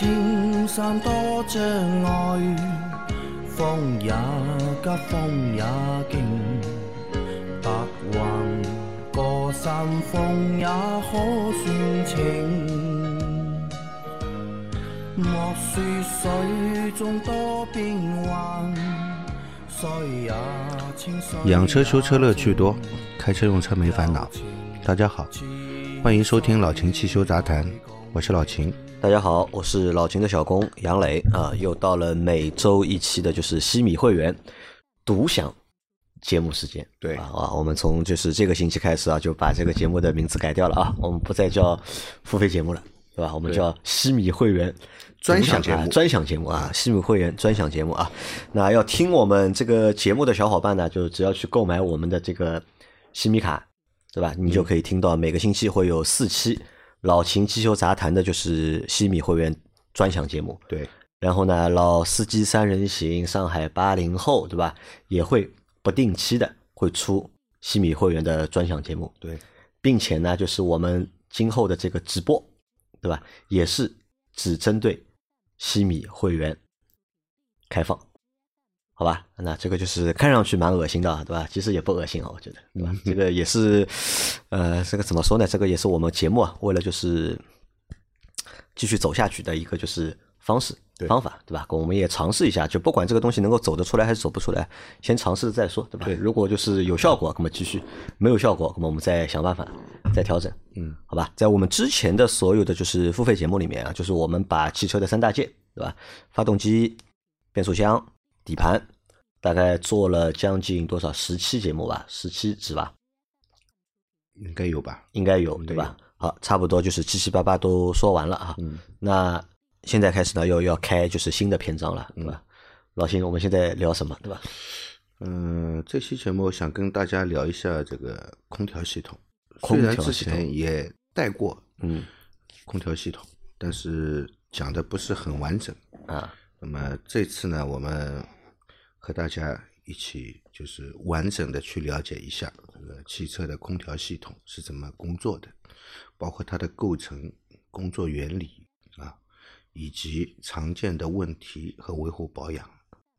莫说青山多障碍，风也急，风也劲，白云过山峰也可算情。莫说水中多变幻，水也清水养车修车乐趣多，开车用车没烦恼。大家好，欢迎收听老秦汽修杂谈，我是老秦。大家好，我是老秦的小工杨磊啊，又到了每周一期的就是西米会员独享节目时间。对啊，啊我们从就是这个星期开始啊，就把这个节目的名字改掉了啊，我们不再叫付费节目了，对吧？我们叫西米会员。专享节目啊专享节目啊，西米会员专享节目啊。那要听我们这个节目的小伙伴呢，就只要去购买我们的这个西米卡，对吧？你就可以听到每个星期会有四期老秦汽修杂谈的，就是西米会员专享节目。对，然后呢，老司机三人行、上海八零后，对吧？也会不定期的会出西米会员的专享节目。对，并且呢，就是我们今后的这个直播，对吧？也是只针对西米会员开放，好吧？那这个就是看上去蛮恶心的啊，对吧？其实也不恶心啊，我觉得，对吧？这个也是，呃，这个怎么说呢？这个也是我们节目啊，为了就是继续走下去的一个就是方式方法，对吧？我们也尝试一下，就不管这个东西能够走得出来还是走不出来，先尝试再说，对吧？对如果就是有效果，那么继续；没有效果，那么我们再想办法再调整。嗯，好吧，在我们之前的所有的就是付费节目里面啊，就是我们把汽车的三大件，对吧？发动机、变速箱、底盘，大概做了将近多少十期节目吧，十期是吧？应该有吧？应该有对吧？好，差不多就是七七八八都说完了啊。嗯，那现在开始呢，又要开就是新的篇章了，对吧？老辛，我们现在聊什么，对吧？嗯，这期节目想跟大家聊一下这个空调系统。空虽然之调系统前也带过嗯空调系统，但是讲的不是很完整。啊，那么这次呢，我们和大家一起就是完整的去了解一下这个汽车的空调系统是怎么工作的，包括它的构成、工作原理啊，以及常见的问题和维护保养。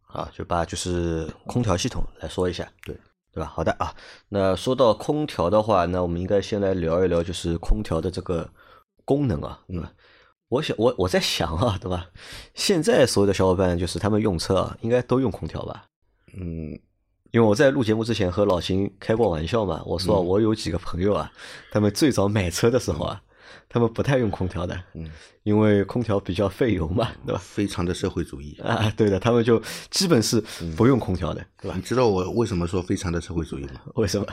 好，就把就是空调系统来说一下，对对吧？好的啊，那说到空调的话，那我们应该先来聊一聊就是空调的这个功能啊，对吧？我想我我在想啊，对吧？现在所有的小伙伴就是他们用车啊，应该都用空调吧？嗯，因为我在录节目之前和老秦开过玩笑嘛，我说啊我有几个朋友啊，他们最早买车的时候啊，他们不太用空调的，嗯，因为空调比较费油嘛，对吧？非常的社会主义。啊，对的，他们就基本是不用空调的，对吧你？知道我为什么说非常的社会主义吗？为什么？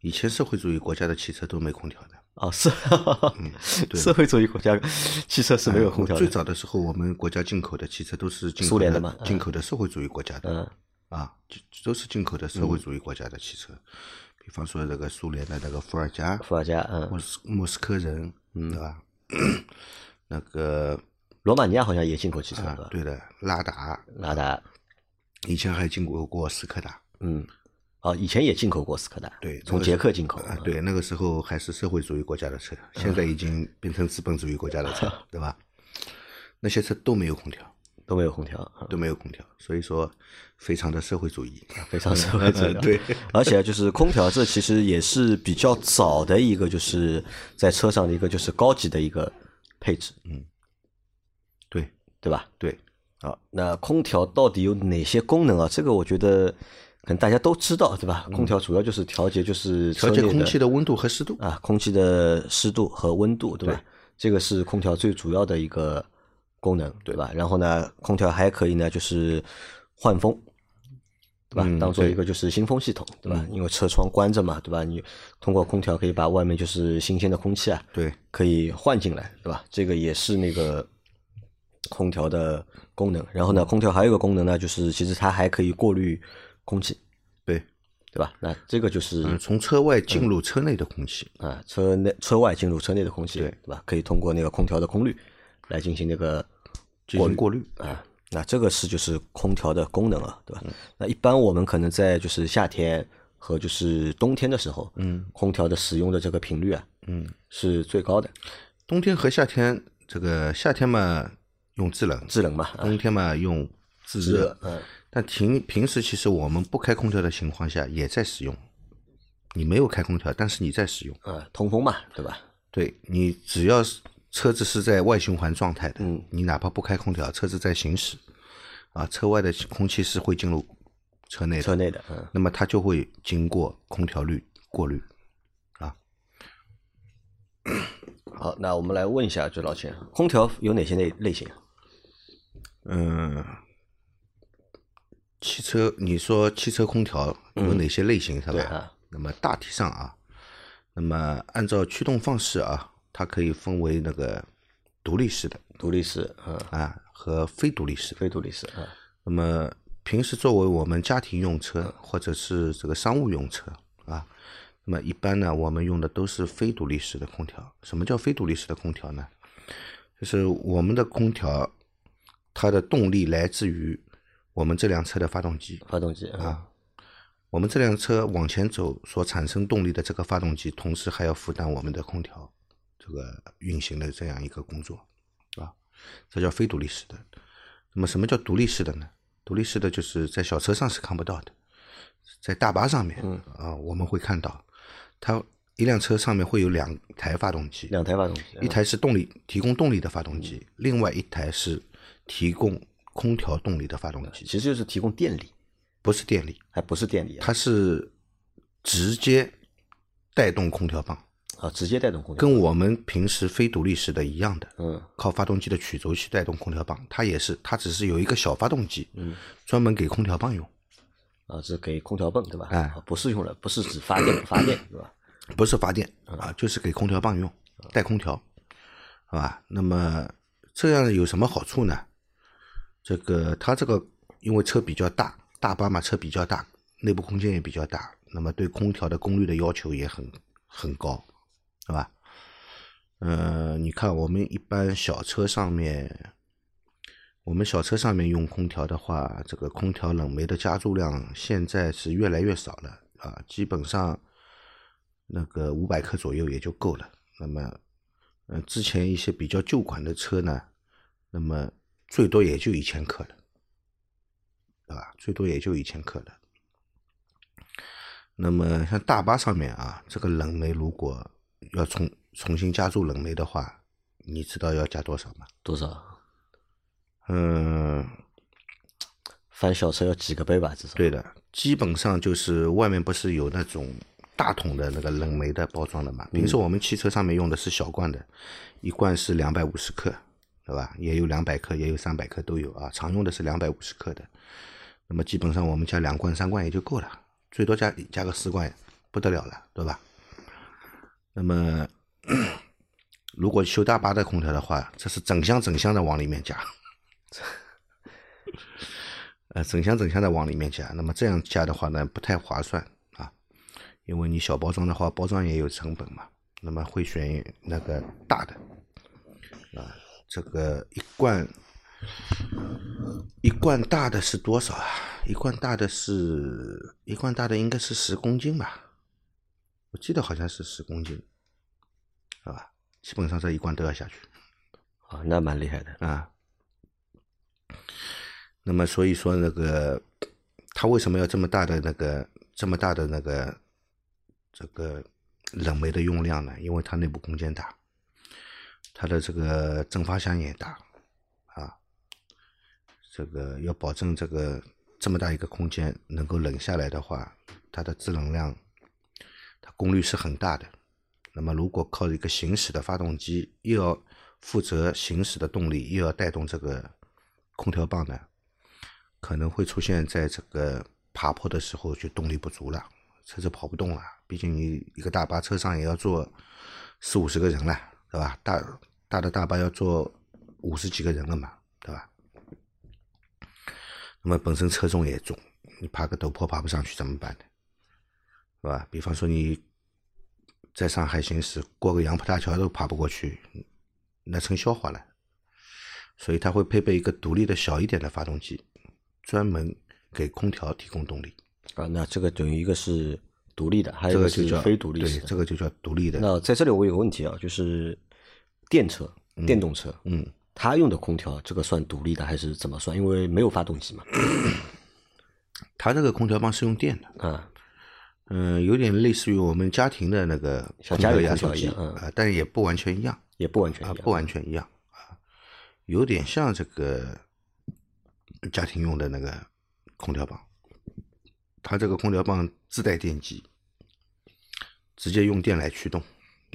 以前社会主义国家的汽车都没空调的。哦，是，对。社会主义国家汽车是没有空调最，早的时候，我们国家进口的汽车都是进口苏联的嘛进口的社会主义国家的。嗯。啊，就都是进口的社会主义国家的汽车，比方说这个苏联的那个伏尔加、伏尔加，嗯。莫，斯莫斯科人，对吧？那个罗马尼亚好像也进口汽车，对吧，？啊对的，拉达，拉达，以前还进口过斯柯达，嗯，哦，以前也进口过斯柯达，对，从捷克进口，啊，对，那个时候还是社会主义国家的车，现在已经变成资本主义国家的车，对吧？那些车都没有空调，都没有空调，啊都没有空调，所以说非常的社会主义。非常社会主义。对，而且就是空调，这其实也是比较早的一个，就是在车上的一个就是高级的一个配置，嗯对对吧？对，好，那空调到底有哪些功能啊？这个我觉得可能大家都知道，对吧？空调主要就是调节就是调节空气的温度和湿度。啊，空气的湿度和温度，对吧？对这个是空调最主要的一个功能，对吧？然后呢，空调还可以呢，就是换风，对吧？嗯当做一个就是新风系统，对吧？因为车窗关着嘛，对吧？你通过空调可以把外面就是新鲜的空气啊，对，可以换进来，对吧？这个也是那个空调的功能。然后呢，空调还有一个功能呢，就是其实它还可以过滤空气，对，对吧？那这个就是嗯，从车外进入车内的空气。啊，车内车外进入车内的空气，对对吧？可以通过那个空调的空滤来进行那个进行过滤啊。那这个是就是空调的功能啊，对吧？那一般我们可能在就是夏天和就是冬天的时候，嗯，空调的使用的这个频率啊，嗯，是最高的。冬天和夏天这个夏天嘛用制冷，制冷嘛，啊冬天嘛用制热，。嗯，但平平时其实我们不开空调的情况下也在使用，你没有开空调，但是你在使用。啊，通风嘛，对吧？对你只要是车子是在外循环状态的，嗯你哪怕不开空调，车子在行驶，啊，车外的空气是会进入车内的，车内的，嗯，那么它就会经过空调滤过滤。啊好，那我们来问一下，就老钱，空调有哪些类类型？嗯，汽车，你说汽车空调有哪些类型、是吧？那么大体上啊，那么按照驱动方式啊，它可以分为那个独立式的独立式，嗯，啊和非独立式的。非独立式，啊，那么平时作为我们家庭用车或者是这个商务用车啊，那么一般呢，我们用的都是非独立式的空调。什么叫非独立式的空调呢？就是我们的空调，它的动力来自于我们这辆车的发动机发动机，啊，啊。我们这辆车往前走所产生动力的这个发动机，同时还要负担我们的空调这个运行的这样一个工作啊，这叫非独立式的。那么什么叫独立式的呢？独立式的就是在小车上是看不到的，在大巴上面啊我们会看到，它一辆车上面会有两台发动机，两台发动机，一台是动力提供动力的发动机，另外一台是提供空调动力的发动机，其实就是提供电力，不是电力，还不是电力啊，它是直接带动空调棒，啊，直接带动空调，跟我们平时非独立式的一样的，嗯，靠发动机的曲轴去带动空调棒，它也是，它只是有一个小发动机，嗯，专门给空调棒用，啊，是给空调泵对吧？哎。啊不是用了，不是指发电 发电对吧？不是发电啊，就是给空调棒用，带空调，好吧？那么这样有什么好处呢？这个它这个因为车比较大，大巴嘛车比较大，内部空间也比较大，那么对空调的功率的要求也很很高，是吧？呃，你看我们一般小车上面，我们小车上面用空调的话，这个空调冷媒的加注量现在是越来越少了啊，基本上那个五百克左右也就够了。那么，呃，之前一些比较旧款的车呢，那么最多也就一千克了，对吧？最多也就一千克了。那么像大巴上面啊，这个冷媒如果要重重新加注冷媒的话，你知道要加多少吗？多少？嗯，翻小车要几个杯吧？至少。对的，基本上就是外面不是有那种大桶的那个冷媒的包装的嘛？平时我们汽车上面用的是小罐的，一罐是两百五十克，对吧？也有两百克，也有三百克都有啊。常用的是两百五十克的，那么基本上我们加两罐、三罐也就够了，最多加加个四罐不得了了，对吧？那么如果修大巴的空调的话，这是整箱整箱的往里面加。呃，整箱整箱的往里面加，那么这样加的话呢，不太划算啊，因为你小包装的话，包装也有成本嘛，那么会选那个大的，啊，这个一罐一罐大的是多少啊？一罐大的是一罐大的应该是十公斤吧，我记得好像是十公斤，是吧？基本上这一罐都要下去。啊，那蛮厉害的。啊。那么所以说那个他为什么要这么大的那个这么大的那个这个冷媒的用量呢？因为它内部空间大，它的这个蒸发箱也大啊。这个要保证这个这么大一个空间能够冷下来的话，它的制冷量它功率是很大的。那么如果靠一个行驶的发动机，又要负责行驶的动力，又要带动这个空调棒呢，可能会出现在这个爬坡的时候就动力不足了，车子跑不动了。毕竟你一个大巴车上也要坐四五十个人了，对吧？大大的大巴要坐五十几个人了嘛，对吧？那么本身车重也重，你爬个陡坡爬不上去怎么办呢？是吧？比方说你在上海行驶，过个杨浦大桥都爬不过去，那成笑话了。所以它会配备一个独立的小一点的发动机，专门给空调提供动力。啊，那这个等于一个是独立的，还有就是叫非独立的。这个就叫独立的。那在这里我有个问题啊，就是电车电动车，嗯，它用的空调这个算独立的还是怎么算？因为没有发动机嘛。它这个空调棒是用电的，啊，嗯，有点类似于我们家庭的那个空像家里压缩机啊，但是也不完全一样。也不完全一啊，不完全一样啊，有点像这个家庭用的那个空调棒，它这个空调棒自带电机，直接用电来驱动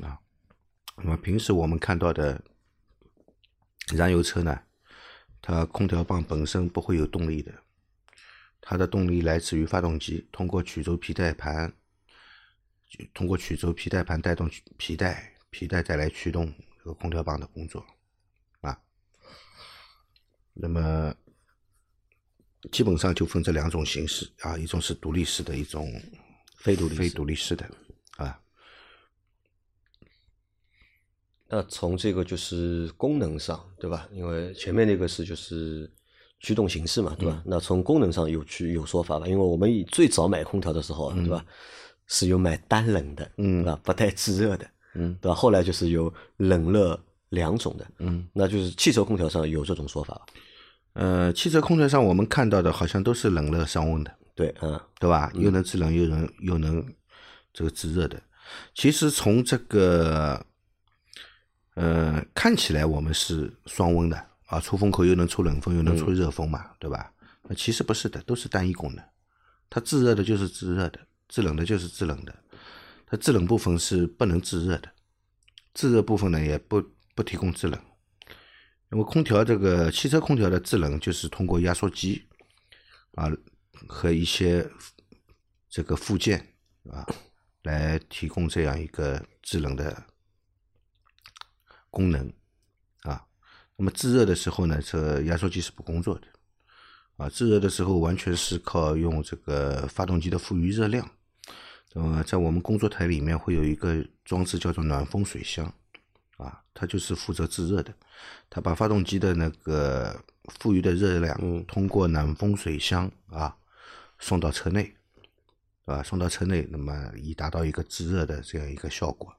啊。那么平时我们看到的燃油车呢，它空调棒本身不会有动力的，它的动力来自于发动机，通过曲轴皮带盘，通过曲轴皮带盘带动皮带，皮带再来驱动这个空调棒的工作啊。那么基本上就分这两种形式啊，一种是独立式的，一种非独立非独立式的啊。那从这个就是功能上，对吧？因为前面那个是就是驱动形式嘛，对嗯吧？那从功能上有去有说法吧？因为我们以最早买空调的时候，对吧？是有买单冷的，嗯对吧？不带制热的，嗯对吧？后来就是有冷热两种的，嗯，那就是汽车空调上有这种说法吧，呃，汽车空调上我们看到的好像都是冷热双温的，对，嗯，对吧？又能制冷，又能又能这个制热的。其实从这个呃看起来我们是双温的啊，出风口又能出冷风，又能出热风嘛，对吧？那其实不是的，都是单一功能。它制热的就是制热的，制冷的就是制冷的。它制冷部分是不能制热的，制热部分呢也不不提供制冷。那么空调这个汽车空调的制冷就是通过压缩机啊和一些这个附件啊来提供这样一个制冷的功能啊。那么制热的时候呢，这压缩机是不工作的啊。制热的时候完全是靠用这个发动机的富余热量。那么在我们工作台里面会有一个装置叫做暖风水箱，它就是负责制热的。它把发动机的那个富余的热量，通过暖风水箱啊送到车内，啊送到车内，那么以达到一个制热的这样一个效果。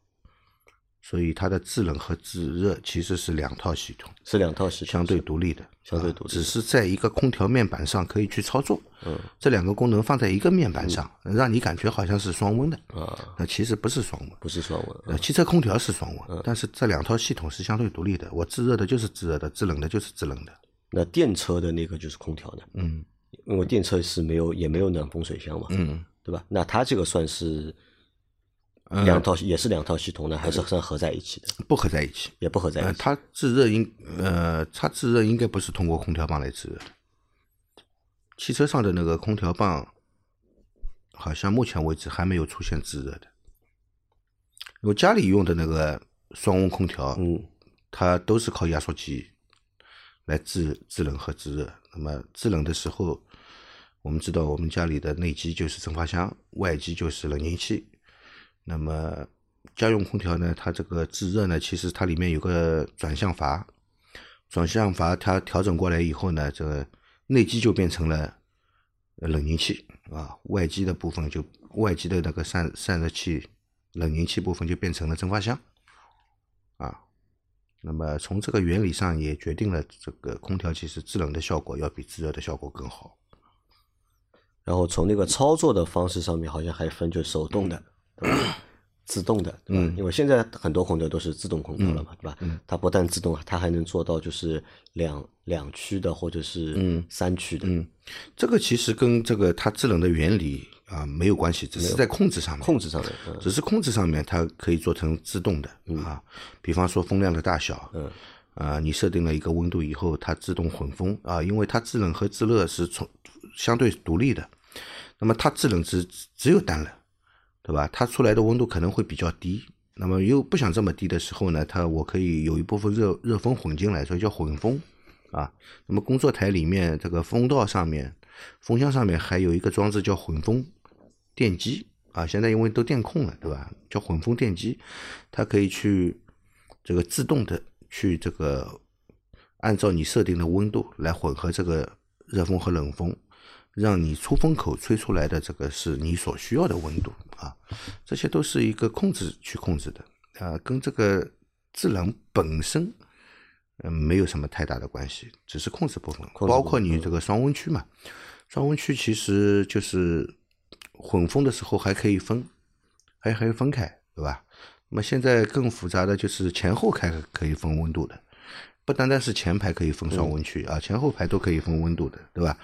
所以它的制冷和制热其实是两套系统，是两套系统，相对独立的，啊相对独立只是在一个空调面板上可以去操作。嗯，这两个功能放在一个面板上，让你感觉好像是双温的啊，那其实不是双温。不是双温，呃，汽车空调是双温，嗯但是这两套系统是相对独立的。我制热的就是制热的，制冷的就是制冷的。那电车的那个就是空调的，嗯因为电车是没有也没有暖风水箱嘛，嗯，对吧？那它这个算是呃两套，也是两套系统呢，还是算合在一起的？不合在一起。也不合在呃，一起。它制热应呃，它制热应该不是通过空调棒来制热的。汽车上的那个空调棒，好像目前为止还没有出现制热的。我家里用的那个双温空调，嗯，它都是靠压缩机来制制冷和制热。那么制冷的时候，我们知道我们家里的内机就是蒸发箱，外机就是冷凝器。那么家用空调呢，它这个制热呢，其实它里面有个转向阀，转向阀它调整过来以后呢，这个内机就变成了呃冷凝器啊，外机的部分就外机的那个散散热器、冷凝器部分就变成了蒸发箱啊。那么从这个原理上也决定了这个空调其实制冷的效果要比制热的效果更好。然后从那个操作的方式上面，好像还分就手动的，对吧？自动的，对吧？嗯因为现在很多空调都是自动空调了嘛，对吧？它不但自动，它还能做到就是两两驱的或者是嗯三驱的，嗯，这个其实跟这个它制冷的原理啊没有关系，只是在控制上面。控制上面，嗯只是控制上面它可以做成自动的、啊，比方说风量的大小，嗯，啊，你设定了一个温度以后，它自动混风啊，因为它制冷和制热是从相对独立的，那么它制冷只只有单冷，对吧？它出来的温度可能会比较低，那么又不想这么低的时候呢，它我可以有一部分热热风混进来，所以叫混风啊。那么工作台里面这个风道上面、风箱上面还有一个装置叫混风电机啊，现在因为都电控了，对吧？叫混风电机，它可以去这个自动的去这个按照你设定的温度来混合这个热风和冷风，让你出风口吹出来的这个是你所需要的温度啊，这些都是一个控制去控制的。啊，跟这个制冷本身嗯，没有什么太大的关系，只是控制部分，包括你这个双温区嘛，双温区其实就是混风的时候还可以分，还还分开，对吧？那么现在更复杂的就是前后开可以分温度的，不单单是前排可以分双温区啊，前后排都可以分温度的，对吧？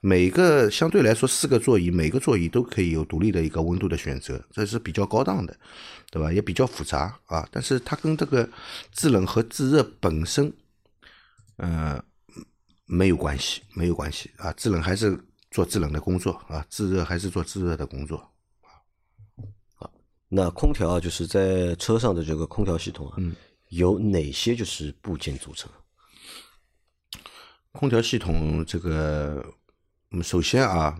每个相对来说四个座椅，每个座椅都可以有独立的一个温度的选择，这是比较高档的，对吧？也比较复杂啊，但是它跟这个制冷和制热本身，呃，没有关系，没有关系啊。制冷还是做制冷的工作啊，制热还是做制热的工作。那空调啊，就是在车上的这个空调系统啊，嗯有哪些就是部件组成？空调系统这个，嗯，首先啊，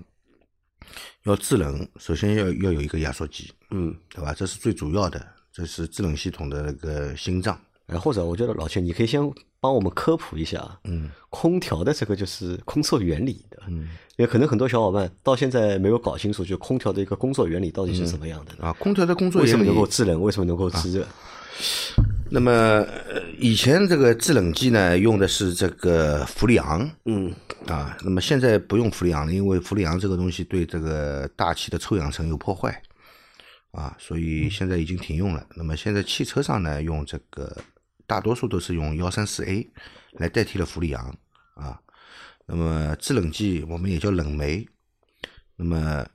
要制冷，首先要要有一个压缩机，嗯，对吧？这是最主要的，这是制冷系统的那个心脏。哎，或者我觉得老钱，你可以先帮我们科普一下啊，嗯空调的这个就是工作原理的，嗯因为可能很多小伙伴到现在没有搞清楚，就空调的一个工作原理到底是什么样的呢？啊，空调的工作为什么能够制冷？为什么能够制热？那么呃以前这个制冷剂呢，用的是这个氟利昂嗯啊，那么现在不用氟利昂了，因为氟利昂这个东西对这个大气的臭氧层有破坏啊，所以现在已经停用了。那么现在汽车上呢，用这个大多数都是用幺三四 A 来代替了氟利昂啊。那么制冷剂我们也叫冷媒，那么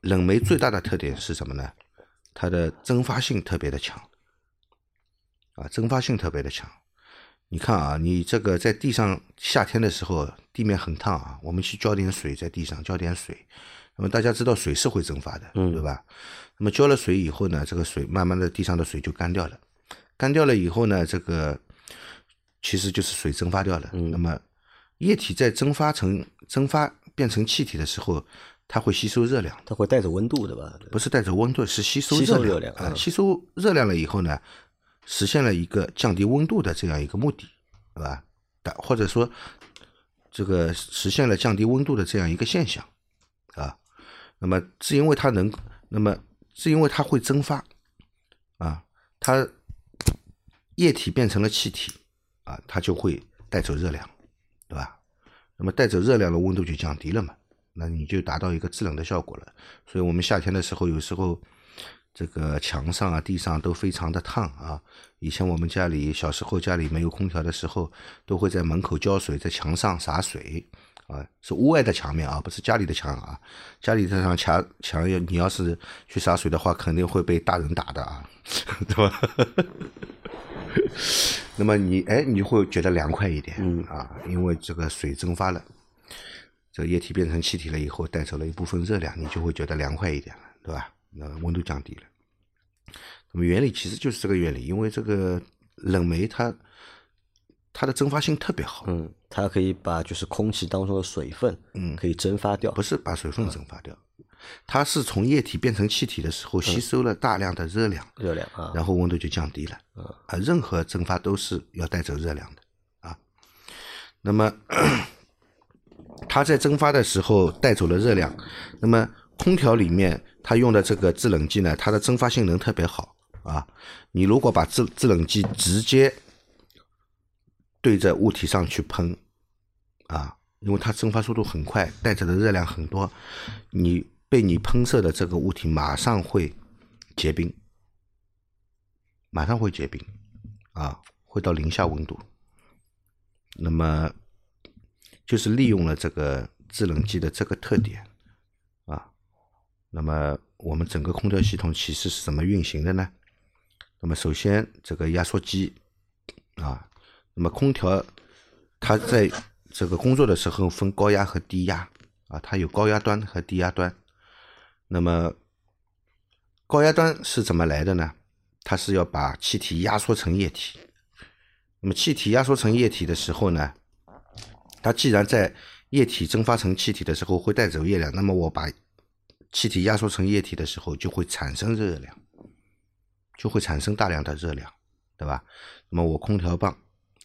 冷媒最大的特点是什么呢？它的蒸发性特别的强，啊，蒸发性特别的强。你看啊，你这个在地上夏天的时候，地面很烫啊，我们去浇点水在地上，浇点水。那么大家知道水是会蒸发的，嗯对吧？那么浇了水以后呢，这个水慢慢的地上的水就干掉了，干掉了以后呢，这个其实就是水蒸发掉了。嗯那么液体在蒸发成蒸发变成气体的时候，它会吸收热量，它会带着温度的吧？不是带着温度，是吸收热热量啊、嗯吸收热量了以后呢，实现了一个降低温度的这样一个目的，对吧？的或者说这个实现了降低温度的这样一个现象啊。那么是因为它能，那么是因为它会蒸发啊，它液体变成了气体啊，它就会带走热量，对吧？那么带走热量的温度就降低了嘛，那你就达到一个制冷的效果了。所以我们夏天的时候，有时候这个墙上啊、地上都非常的烫啊。以前我们家里小时候家里没有空调的时候，都会在门口浇水，在墙上洒水啊，是屋外的墙面啊，不是家里的墙啊。家里这上墙墙要你要是去洒水的话，肯定会被大人打的啊，对吧？那么你哎，你会觉得凉快一点，嗯啊，因为这个水蒸发了，这个液体变成气体了以后，带走了一部分热量，你就会觉得凉快一点了，对吧？那温度降低了。那么原理其实就是这个原理，因为这个冷媒它它的蒸发性特别好，嗯，它可以把就是空气当中的水分，嗯可以蒸发掉。不是把水分蒸发掉，它是从液体变成气体的时候吸收了大量的热量，热量啊，然后温度就降低了。嗯啊，任何蒸发都是要带走热量的啊。那么 它在蒸发的时候带走了热量，那么空调里面它用的这个制冷剂呢，它的蒸发性能特别好啊。你如果把制制冷剂直接对着物体上去喷啊，因为它蒸发速度很快，带着的热量很多，你被你喷射的这个物体马上会结冰。马上会结冰，啊，会到零下温度。那么就是利用了这个制冷剂的这个特点，那么我们整个空调系统其实是怎么运行的呢？那么首先这个压缩机，啊，那么空调它在这个工作的时候分高压和低压，啊，它有高压端和低压端。那么高压端是怎么来的呢？它是要把气体压缩成液体。那么气体压缩成液体的时候呢，它既然在液体蒸发成气体的时候会带走热量，那么我把气体压缩成液体的时候就会产生热量，就会产生大量的热量，对吧？那么我空调棒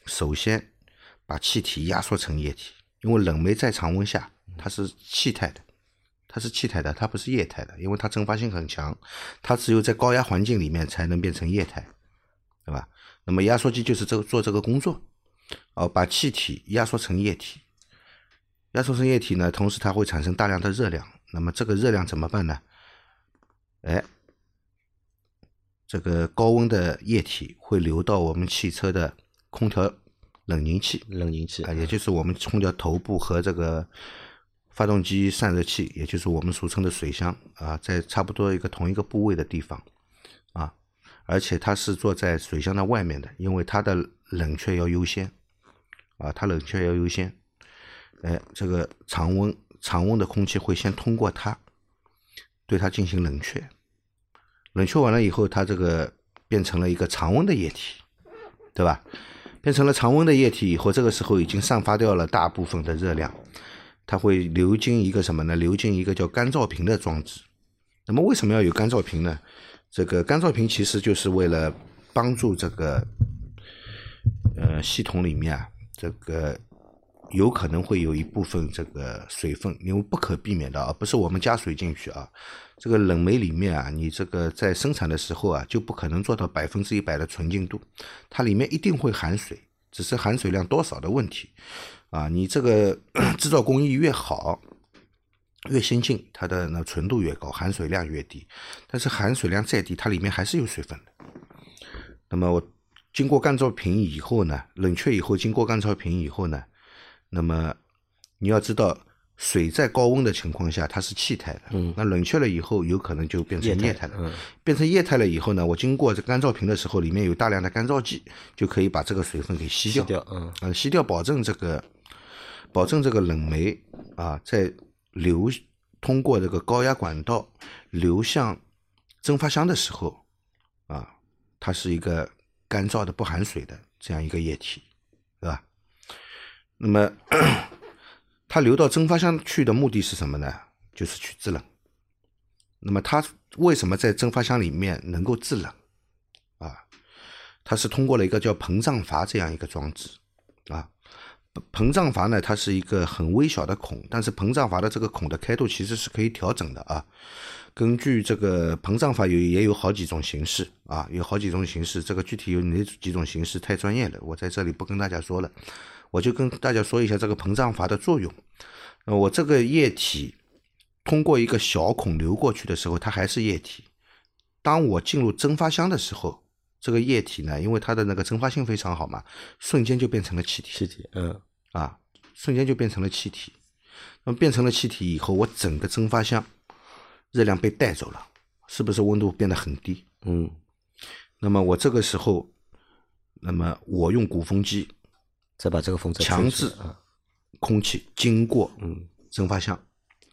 首先把气体压缩成液体，因为冷媒在常温下它是气态的。它是气态的，它不是液态的，因为它蒸发性很强，它只有在高压环境里面才能变成液态，对吧？那么压缩机就是这个做这个工作。哦，把气体压缩成液体，压缩成液体呢，同时它会产生大量的热量。那么这个热量怎么办呢？哎，这个高温的液体会流到我们汽车的空调冷凝器，冷凝器啊，也就是我们空调头部和这个发动机散热器，也就是我们俗称的水箱啊，在差不多一个同一个部位的地方啊，而且它是坐在水箱的外面的，因为它的冷却要优先啊，它冷却要优先。哎，这个常温常温的空气会先通过它，对它进行冷却，冷却完了以后，它这个变成了一个常温的液体，对吧？变成了常温的液体以后，这个时候已经散发掉了大部分的热量，它会流经一个什么呢？流经一个叫干燥瓶的装置。那么为什么要有干燥瓶呢？这个干燥瓶其实就是为了帮助这个呃系统里面啊，这个有可能会有一部分这个水分，因为不可避免的啊，不是我们加水进去啊，这个冷媒里面啊，你这个在生产的时候啊，就不可能做到百分之一百的纯净度，它里面一定会含水，只是含水量多少的问题啊。你这个 制造工艺越好。越先进，它的那纯度越高，含水量越低。但是含水量再低，它里面还是有水分的。那么我经过干燥瓶以后呢，冷却以后，经过干燥瓶以后呢，那么你要知道，水在高温的情况下它是气态的，嗯那冷却了以后，有可能就变成液态了。嗯变成液态了以后呢，我经过这干燥瓶的时候，里面有大量的干燥剂，就可以把这个水分给吸掉。吸掉，嗯啊，吸掉，保证这个，保证这个冷媒啊，在流通过这个高压管道流向蒸发箱的时候，啊，它是一个干燥的、不含水的这样一个液体？那么它流到蒸发箱去的目的是什么呢？就是去制冷。那么它为什么在蒸发箱里面能够制冷？啊，它是通过了一个叫膨胀阀这样一个装置啊。膨胀阀呢，它是一个很微小的孔，但是膨胀阀的这个孔的开度其实是可以调整的啊。根据这个膨胀阀有也有好几种形式啊，有好几种形式，这个具体有哪几种形式太专业了，我在这里不跟大家说了，我就跟大家说一下这个膨胀阀的作用。呃，我这个液体通过一个小孔流过去的时候，它还是液体。当我进入蒸发箱的时候，这个液体呢，因为它的那个蒸发性非常好嘛，瞬间就变成了气体气体，嗯啊，瞬间就变成了气体。那么变成了气体以后，我整个蒸发箱热量被带走了，是不是温度变得很低？嗯那么我这个时候，那么我用鼓风机再把这个风强制空气经过嗯蒸发箱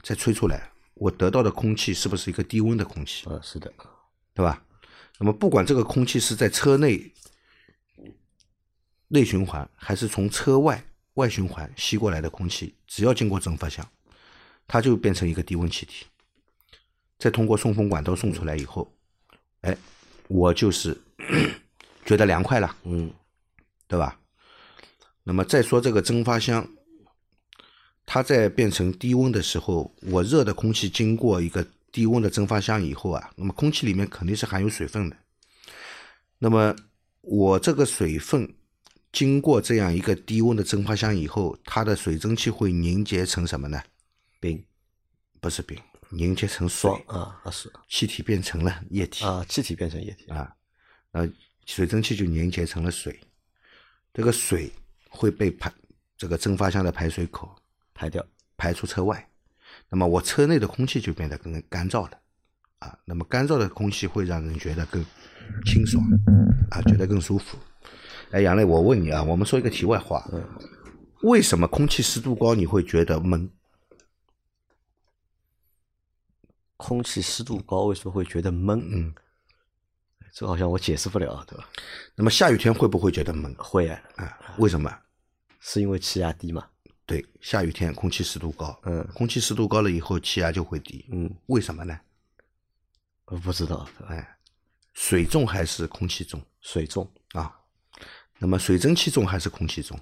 再吹出来，我得到的空气是不是一个低温的空气？啊是的，对吧？那么不管这个空气是在车内内循环，还是从车外外循环吸过来的空气，只要经过蒸发箱，它就变成一个低温气体，再通过送风管道送出来以后，哎，我就是觉得凉快了，嗯对吧？那么再说这个蒸发箱，它在变成低温的时候，我热的空气经过一个低温的蒸发箱以后啊，那么空气里面肯定是含有水分的。那么我这个水分经过这样一个低温的蒸发箱以后，它的水蒸气会凝结成什么呢？冰不是冰，凝结成霜，啊啊是气体变成了液体啊气体变成液体，啊，呃，水蒸气就凝结成了水，这个水会被排这个蒸发箱的排水口排掉，排出车外，那么我车内的空气就变得更干燥了啊。那么干燥的空气会让人觉得更清爽啊，觉得更舒服。哎，杨磊，我问你啊，我们说一个题外话，为什么空气湿度高你会觉得闷？空气湿度高为什么会觉得闷？嗯，这好像我解释不了，对吧？那么下雨天会不会觉得闷会啊，啊？为什么？是因为气压低嘛？对，下雨天空气湿度高，嗯空气湿度高了以后气压就会低，嗯，为什么呢？我不知道，哎，水重还是空气重水重啊？那么水蒸气重还是空气重？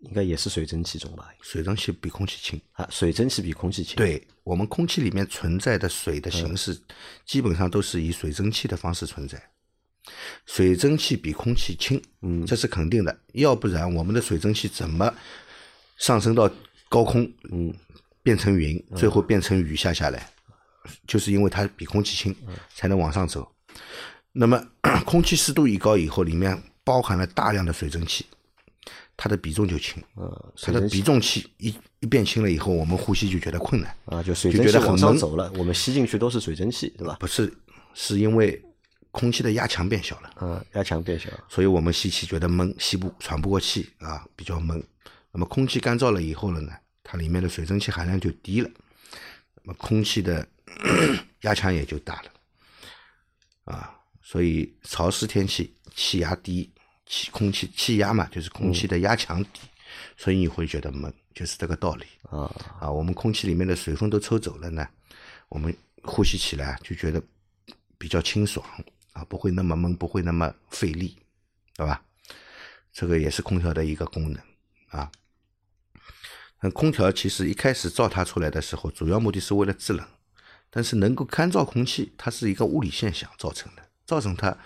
应该也是水蒸气中吧？水蒸气比空气轻。啊，水蒸气比空气轻，，对我们空气里面存在的水的形式，基本上都是以水蒸气的方式存在。水蒸气比空气轻，嗯这是肯定的，要不然我们的水蒸气怎么上升到高空，嗯，变成云，最后变成雨下下来，就是因为它比空气轻，才能往上走。那么 空气湿度一高以后，里面包含了大量的水蒸气，它的比重就轻。嗯，它的比重气一一变轻了以后，我们呼吸就觉得困难。啊，就水蒸气往上得很闷走了，我们吸进去都是水蒸气，对吧？不是，是因为空气的压强变小了。嗯，压强变小，所以我们吸气觉得闷，吸不喘不过气啊，比较闷。那么空气干燥了以后了呢，它里面的水蒸气含量就低了，那么空气的 压强也就大了啊。所以潮湿天气气压低，气空气气压嘛，就是空气的压强低，所以你会觉得闷，就是这个道理啊，啊。我们空气里面的水分都抽走了呢，我们呼吸起来就觉得比较清爽啊，不会那么闷，不会那么费力，对吧？这个也是空调的一个功能啊。那空调其实一开始造它出来的时候，主要目的是为了制冷，但是能够干燥空气，它是一个物理现象造成的，造成它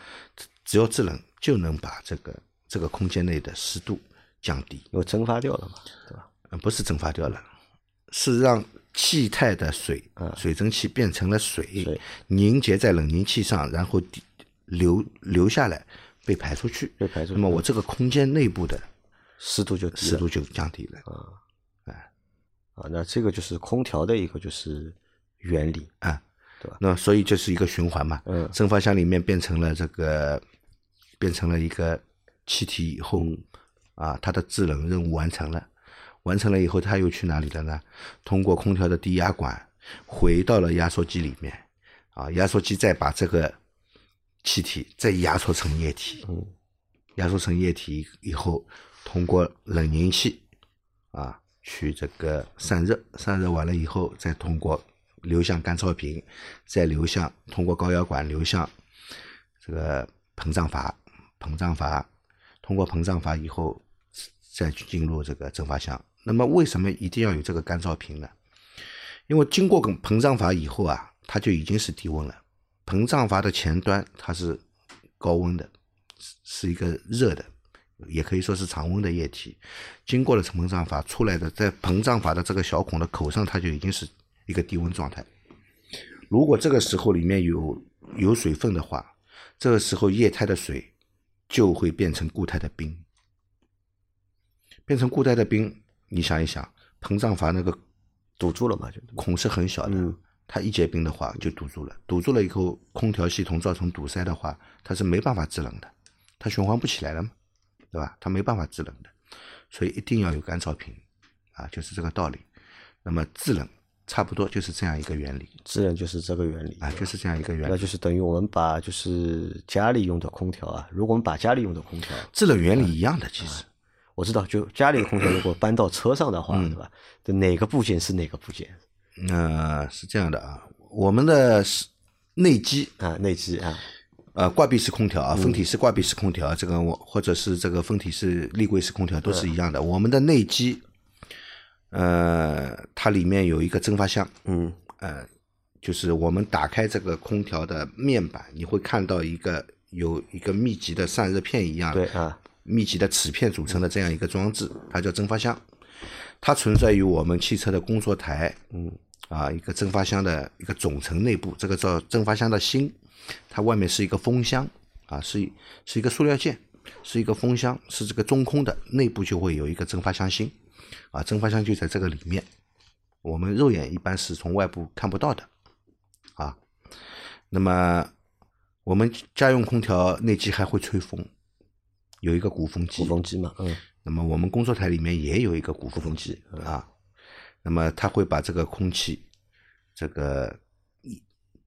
只要制冷就能把这个这个空间内的湿度降低。因为蒸发掉了嘛，对吧？嗯，不是蒸发掉了，是让气态的水、水蒸气变成了水，嗯凝结在冷凝器上，然后滴流流下来，被排出去。被排出去那么我这个空间内部的湿度就湿度就降低了。啊，那这个就是空调的一个就是原理，啊，对吧那所以就是一个循环嘛。嗯蒸发箱里面变成了这个，变成了一个气体以后，啊，它的制冷任务完成了。完成了以后，它又去哪里了呢？通过空调的低压管回到了压缩机里面，啊，压缩机再把这个气体再压缩成液体，压缩成液体以后，通过冷凝器啊去这个散热，散热完了以后，再通过流向干燥瓶，再流向通过高压管流向这个膨胀阀，膨胀阀通过膨胀阀以后，再去进入这个蒸发箱。那么为什么一定要有这个干燥瓶呢？因为经过膨胀阀以后啊，它就已经是低温了。膨胀阀的前端它是高温的，是是一个热的，也可以说是常温的液体。经过了膨胀阀出来的，在膨胀阀的这个小孔的口上，它就已经是一个低温状态。如果这个时候里面有有水分的话，这个时候液态的水就会变成固态的冰。变成固态的冰，你想一想，膨胀阀那个堵住了嘛，就孔是很小的，嗯它一结冰的话就堵住了，堵住了以后，空调系统造成堵塞的话，它是没办法制冷的，它循环不起来了嘛，对吧？它没办法制冷的，所以一定要有干燥瓶，啊，就是这个道理。那么制冷差不多就是这样一个原理制冷就是这个原理啊，就是这样一个原理。那就是等于我们把就是家里用的空调啊，如果我们把家里用的空调，制冷原理一样的，其实我知道，就家里的空调如果搬到车上的话，嗯对吧？这哪个部件是哪个部件呃是这样的啊，我们的是内机啊？内机啊，呃，挂壁式空调啊，分体式挂壁式空调，这个我或者是这个分体式立柜式空调都是一样的。我们的内机，呃，它里面有一个蒸发箱，嗯。呃，就是我们打开这个空调的面板，你会看到一个有一个密集的散热片一样，对啊，密集的齿片组成的这样一个装置，它叫蒸发箱。它存在于我们汽车的工作台，嗯，啊，一个蒸发箱的一个总成内部，这个叫蒸发箱的芯，它外面是一个风箱，啊，是一是一个塑料件，是一个风箱，是这个中空的，内部就会有一个蒸发箱芯，啊，蒸发箱就在这个里面，我们肉眼一般是从外部看不到的，啊，那么我们家用空调内机还会吹风，有一个鼓风机，鼓风机嘛，嗯。那么我们工作台里面也有一个鼓风机啊，那么它会把这个空气，这个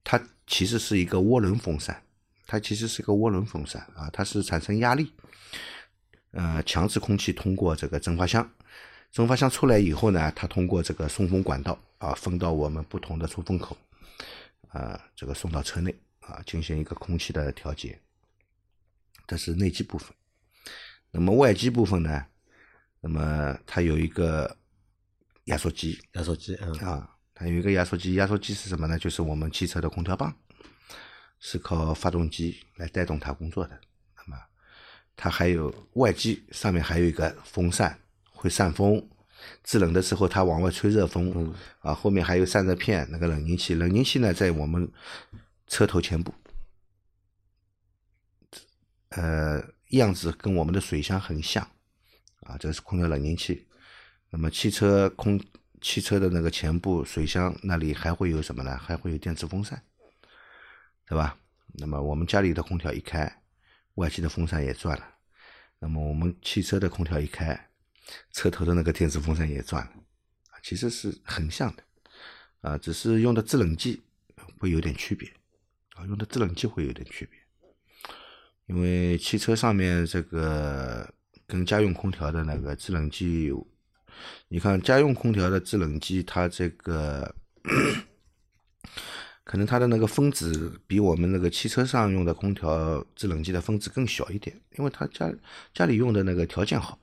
它其实是一个涡轮风扇，它其实是一个涡轮风扇啊，它是产生压力，呃，强制空气通过这个蒸发箱，蒸发箱出来以后呢，它通过这个送风管道啊，分到我们不同的出风口，啊，这个送到车内啊，进行一个空气的调节，这是内机部分。那么外机部分呢？那么它有一个压缩机压缩机，嗯啊，它有一个压缩机，压缩机是什么呢？就是我们汽车的空调棒是靠发动机来带动它工作的。那么它还有外机上面还有一个风扇会散风，制冷的时候它往外吹热风，啊，后面还有散热片那个冷凝器，冷凝器呢在我们车头前部，呃，样子跟我们的水箱很像，啊，这是空调冷凝器。那么汽车空汽车的那个前部水箱那里还会有什么呢？还会有电磁风扇，对吧？那么我们家里的空调一开，外机的风扇也转了。那么我们汽车的空调一开，车头的那个电子风扇也转了，啊，其实是很像的，啊，只是用的制冷剂会有点区别，啊，用的制冷剂会有点区别，因为汽车上面这个跟家用空调的那个制冷剂有，你看家用空调的制冷剂，它这个。可能它的那个分子比我们那个汽车上用的空调制冷剂的分子更小一点，因为它家家里用的那个条件好，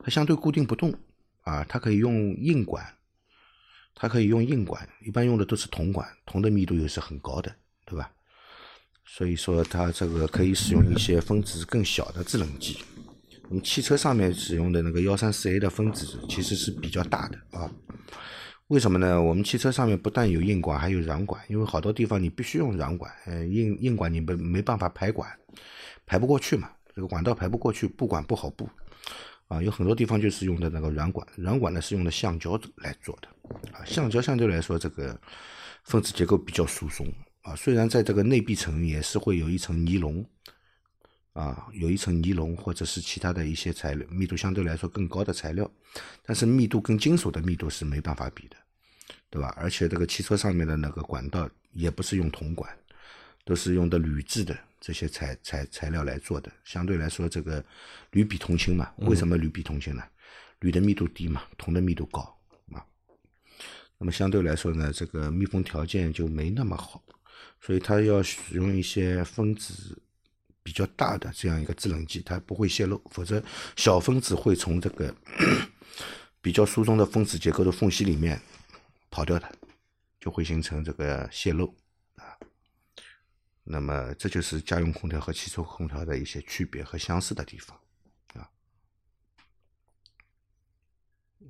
它相对固定不动啊，它可以用硬管，它可以用硬管，一般用的都是铜管，铜的密度又是很高的，对吧？所以说它这个可以使用一些分子更小的制冷剂。我们汽车上面使用的那个幺三四 A 的分子其实是比较大的啊。为什么呢？我们汽车上面不但有硬管，还有软管，因为好多地方你必须用软管，呃，硬硬管你没没办法排管，排不过去嘛，这个管道排不过去，布管不好布，啊，有很多地方就是用的那个软管，软管呢是用的橡胶来做的，啊，橡胶相对来说这个分子结构比较疏松，啊，虽然在这个内壁层也是会有一层尼龙，啊，有一层尼龙或者是其他的一些材料，密度相对来说更高的材料，但是密度跟金属的密度是没办法比的。对吧？而且这个汽车上面的那个管道也不是用铜管，都是用的铝制的这些材材材料来做的。相对来说，这个铝比铜轻嘛。为什么铝比铜轻呢？铝的密度低嘛，铜的密度高啊。那么相对来说呢，这个密封条件就没那么好，所以它要使用一些分子比较大的这样一个制冷剂，它不会泄漏。否则小分子会从这个 比较疏松的分子结构的缝隙里面。跑掉的，就会形成这个泄漏啊。那么这就是家用空调和汽车空调的一些区别和相似的地方啊。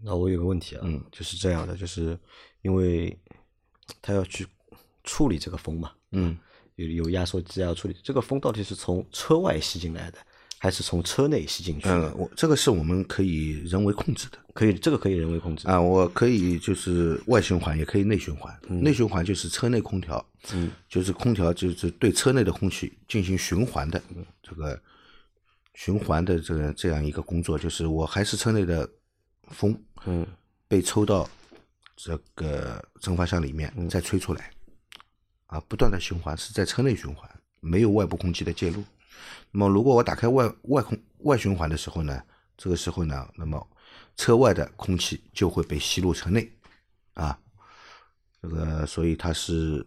那我有个问题啊，嗯，就是这样的，就是因为它要去处理这个风嘛，嗯，有有压缩机要处理这个风，到底是从车外吸进来的？还是从车内吸进去？嗯，我这个是我们可以人为控制的，可以，这个可以人为控制啊。我可以就是外循环，也可以内循环。内循环就是车内空调，嗯，就是空调就是对车内的空气进行循环的这个循环的这个这样一个工作，就是我还是车内的风，嗯，被抽到这个蒸发箱里面再吹出来，啊，不断的循环是在车内循环，没有外部空气的介入。那么，如果我打开外外空外循环的时候呢，这个时候呢，那么车外的空气就会被吸入车内，啊，这个所以它是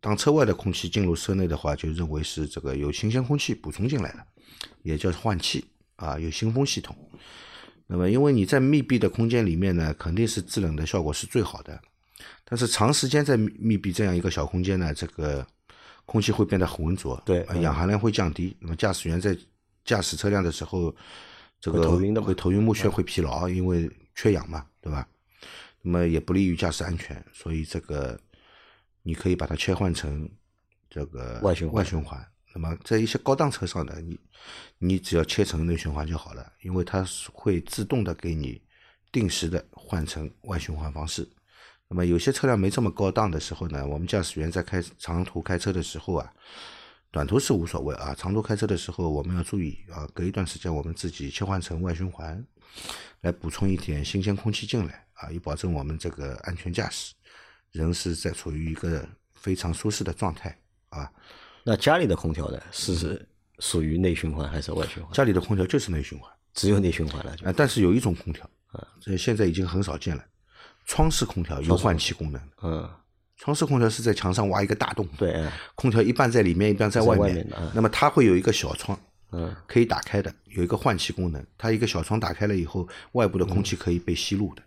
当车外的空气进入车内的话，就认为是这个有新鲜空气补充进来了，也叫换气啊，有新风系统。那么，因为你在密闭的空间里面呢，肯定是制冷的效果是最好的，但是长时间在密闭这样一个小空间呢，这个。空气会变得很浑浊，对，氧含量会降低。那么驾驶员在驾驶车辆的时候，这个头晕的，会头晕目眩，会疲劳，因为缺氧嘛，对吧？那么也不利于驾驶安全，所以这个你可以把它切换成这个外循外循环。那么在一些高档车上的你你只要切成内循环就好了，因为它是会自动的给你定时的换成外循环方式。那么有些车辆没这么高档的时候呢，我们驾驶员在开长途开车的时候啊，短途是无所谓啊，长途开车的时候我们要注意啊，隔一段时间我们自己切换成外循环，来补充一点新鲜空气进来啊，以保证我们这个安全驾驶，人是在处于一个非常舒适的状态啊。那家里的空调呢，是属于内循环还是外循环？家里的空调就是内循环，只有内循环了啊。但是有一种空调啊，这现在已经很少见了。窗式空调有换气功能。嗯，窗式空调是在墙上挖一个大洞。对，空调一半在里面，一半在外面。那么它会有一个小窗，嗯，可以打开的，有一个换气功能。它一个小窗打开了以后，外部的空气可以被吸入的。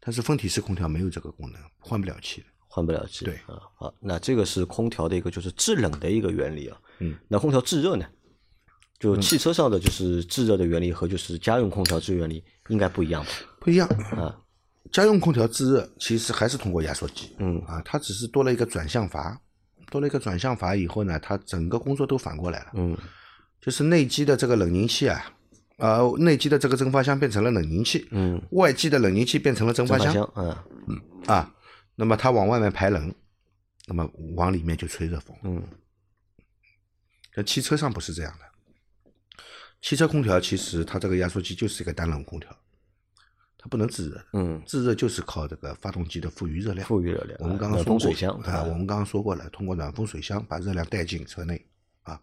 但是分体式空调没有这个功能，换不了气。换不了气。对啊，好，那这个是空调的一个就是制冷的一个原理啊。嗯，那空调制热呢？就汽车上的就是制热的原理和就是家用空调制热原理应该不一样吧？不一样啊。家用空调制热其实还是通过压缩机，嗯。啊，它只是多了一个转向阀，多了一个转向阀以后呢，它整个工作都反过来了，嗯。就是内机的这个冷凝器啊，呃，内机的这个蒸发箱变成了冷凝器，嗯，外机的冷凝器变成了蒸发箱。蒸发箱，嗯啊，那么它往外面排冷，那么往里面就吹热风。嗯。在汽车上不是这样的，汽车空调其实它这个压缩机就是一个单冷空调，它不能制热，嗯，制热就是靠这个发动机的富余热量。富余热量，我们刚刚说过啊，我们刚刚说过了，通过暖风水箱把热量带进车内啊。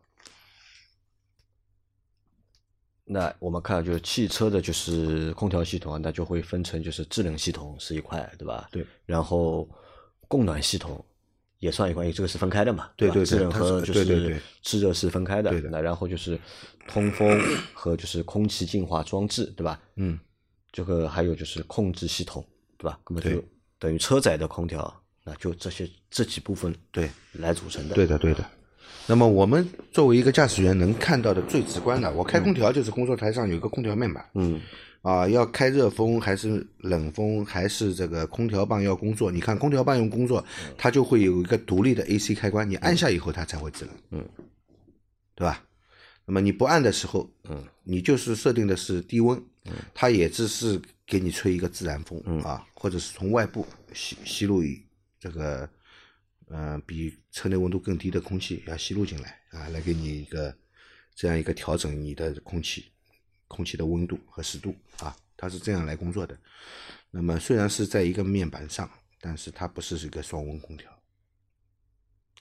那我们看就是汽车的，就是空调系统啊，那就会分成就是制冷系统是一块，对吧？对。然后供暖系统也算一块，因为这个是分开的嘛。对对对制冷和就是制热是分开的。对的那然后就是通风和就是空气净化装置，对吧？嗯，这个还有就是控制系统，对吧？那么就等于车载的空调，那就这些这几部分对，来组成的。对的对的。那么我们作为一个驾驶员能看到的最直观的，我开空调就是工作台上有一个空调面板，嗯啊，要开热风还是冷风，还是这个空调棒要工作？你看空调棒用工作，它就会有一个独立的 AC 开关，你按下以后它才会制冷，嗯，对吧？那么你不按的时候，嗯，你就是设定的是低温，它也只是给你吹一个自然风，嗯啊，或者是从外部吸吸入一这个，呃，比车内温度更低的空气要吸入进来啊，来给你一个这样一个调整你的空气空气的温度和湿度啊，它是这样来工作的。那么虽然是在一个面板上，但是它不是一个双温空调，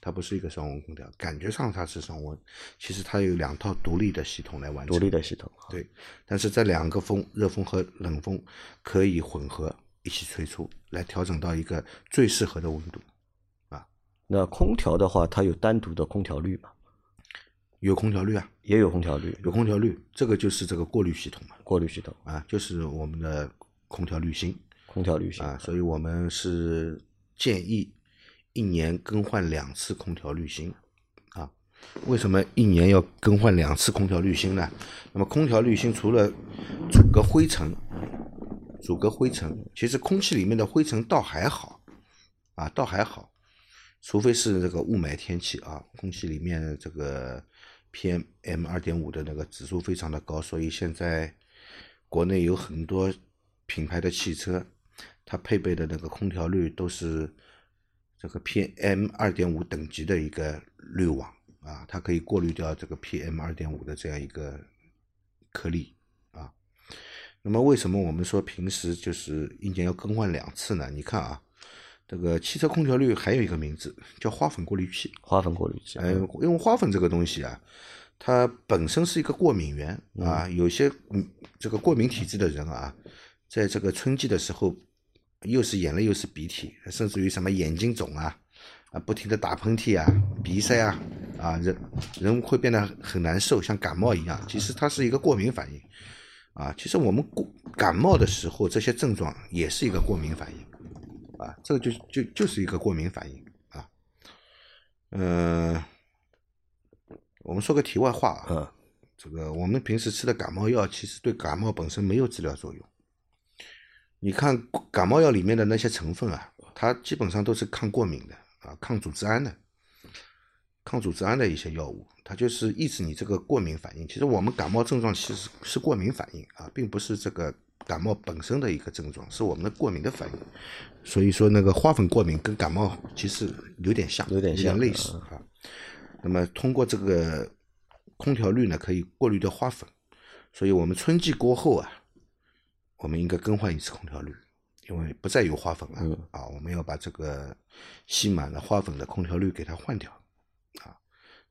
它不是一个双温空调，感觉上它是双温，其实它有两套独立的系统来完成。独立的系统。对，但是这两个风，热风和冷风可以混合一起吹出来，调整到一个最适合的温度。啊那空调的话，它有单独的空调滤嘛？有空调滤啊，也有空调滤，有空调滤，这个就是这个过滤系统嘛，过滤系统，啊，就是我们的空调滤芯空调滤芯啊，所以我们是建议一年更换两次空调滤芯啊。为什么一年要更换两次空调滤芯呢？那么空调滤芯除了阻隔灰尘，阻隔灰尘，其实空气里面的灰尘倒还好啊，倒还好。除非是这个雾霾天气啊，空气里面这个 PM 二点五的那个指数非常的高，所以现在国内有很多品牌的汽车，它配备的那个空调滤都是这个 PM 二点五等级的一个滤网啊，它可以过滤掉这个 PM 二点五的这样一个颗粒啊。那么为什么我们说平时就是一年要更换两次呢？你看啊。这个汽车空调滤还有一个名字叫花粉过滤器，花粉过滤器。哎，因为花粉这个东西啊，它本身是一个过敏源啊，有些嗯这个过敏体质的人啊，在这个春季的时候，又是眼泪又是鼻涕，甚至于什么眼睛肿啊，啊不停的打喷嚏啊，鼻塞啊，啊人人会变得很难受，像感冒一样。其实它是一个过敏反应啊。其实我们过感冒的时候，这些症状也是一个过敏反应。啊，这个就就就是一个过敏反应啊。嗯、我们说个题外话啊，嗯这个我们平时吃的感冒药，其实对感冒本身没有治疗作用。你看感冒药里面的那些成分啊，它基本上都是抗过敏的啊，抗组织胺的，抗组织胺的一些药物，它就是抑制你这个过敏反应。其实我们感冒症状其实是过敏反应啊，并不是这个感冒本身的一个症状，是我们的过敏的反应。所以说那个花粉过敏跟感冒其实有点像，有点像类似啊。那么通过这个空调滤呢，可以过滤掉花粉，所以我们春季过后啊，我们应该更换一次空调滤，因为不再有花粉了、嗯啊，我们要把这个吸满了花粉的空调滤给它换掉啊。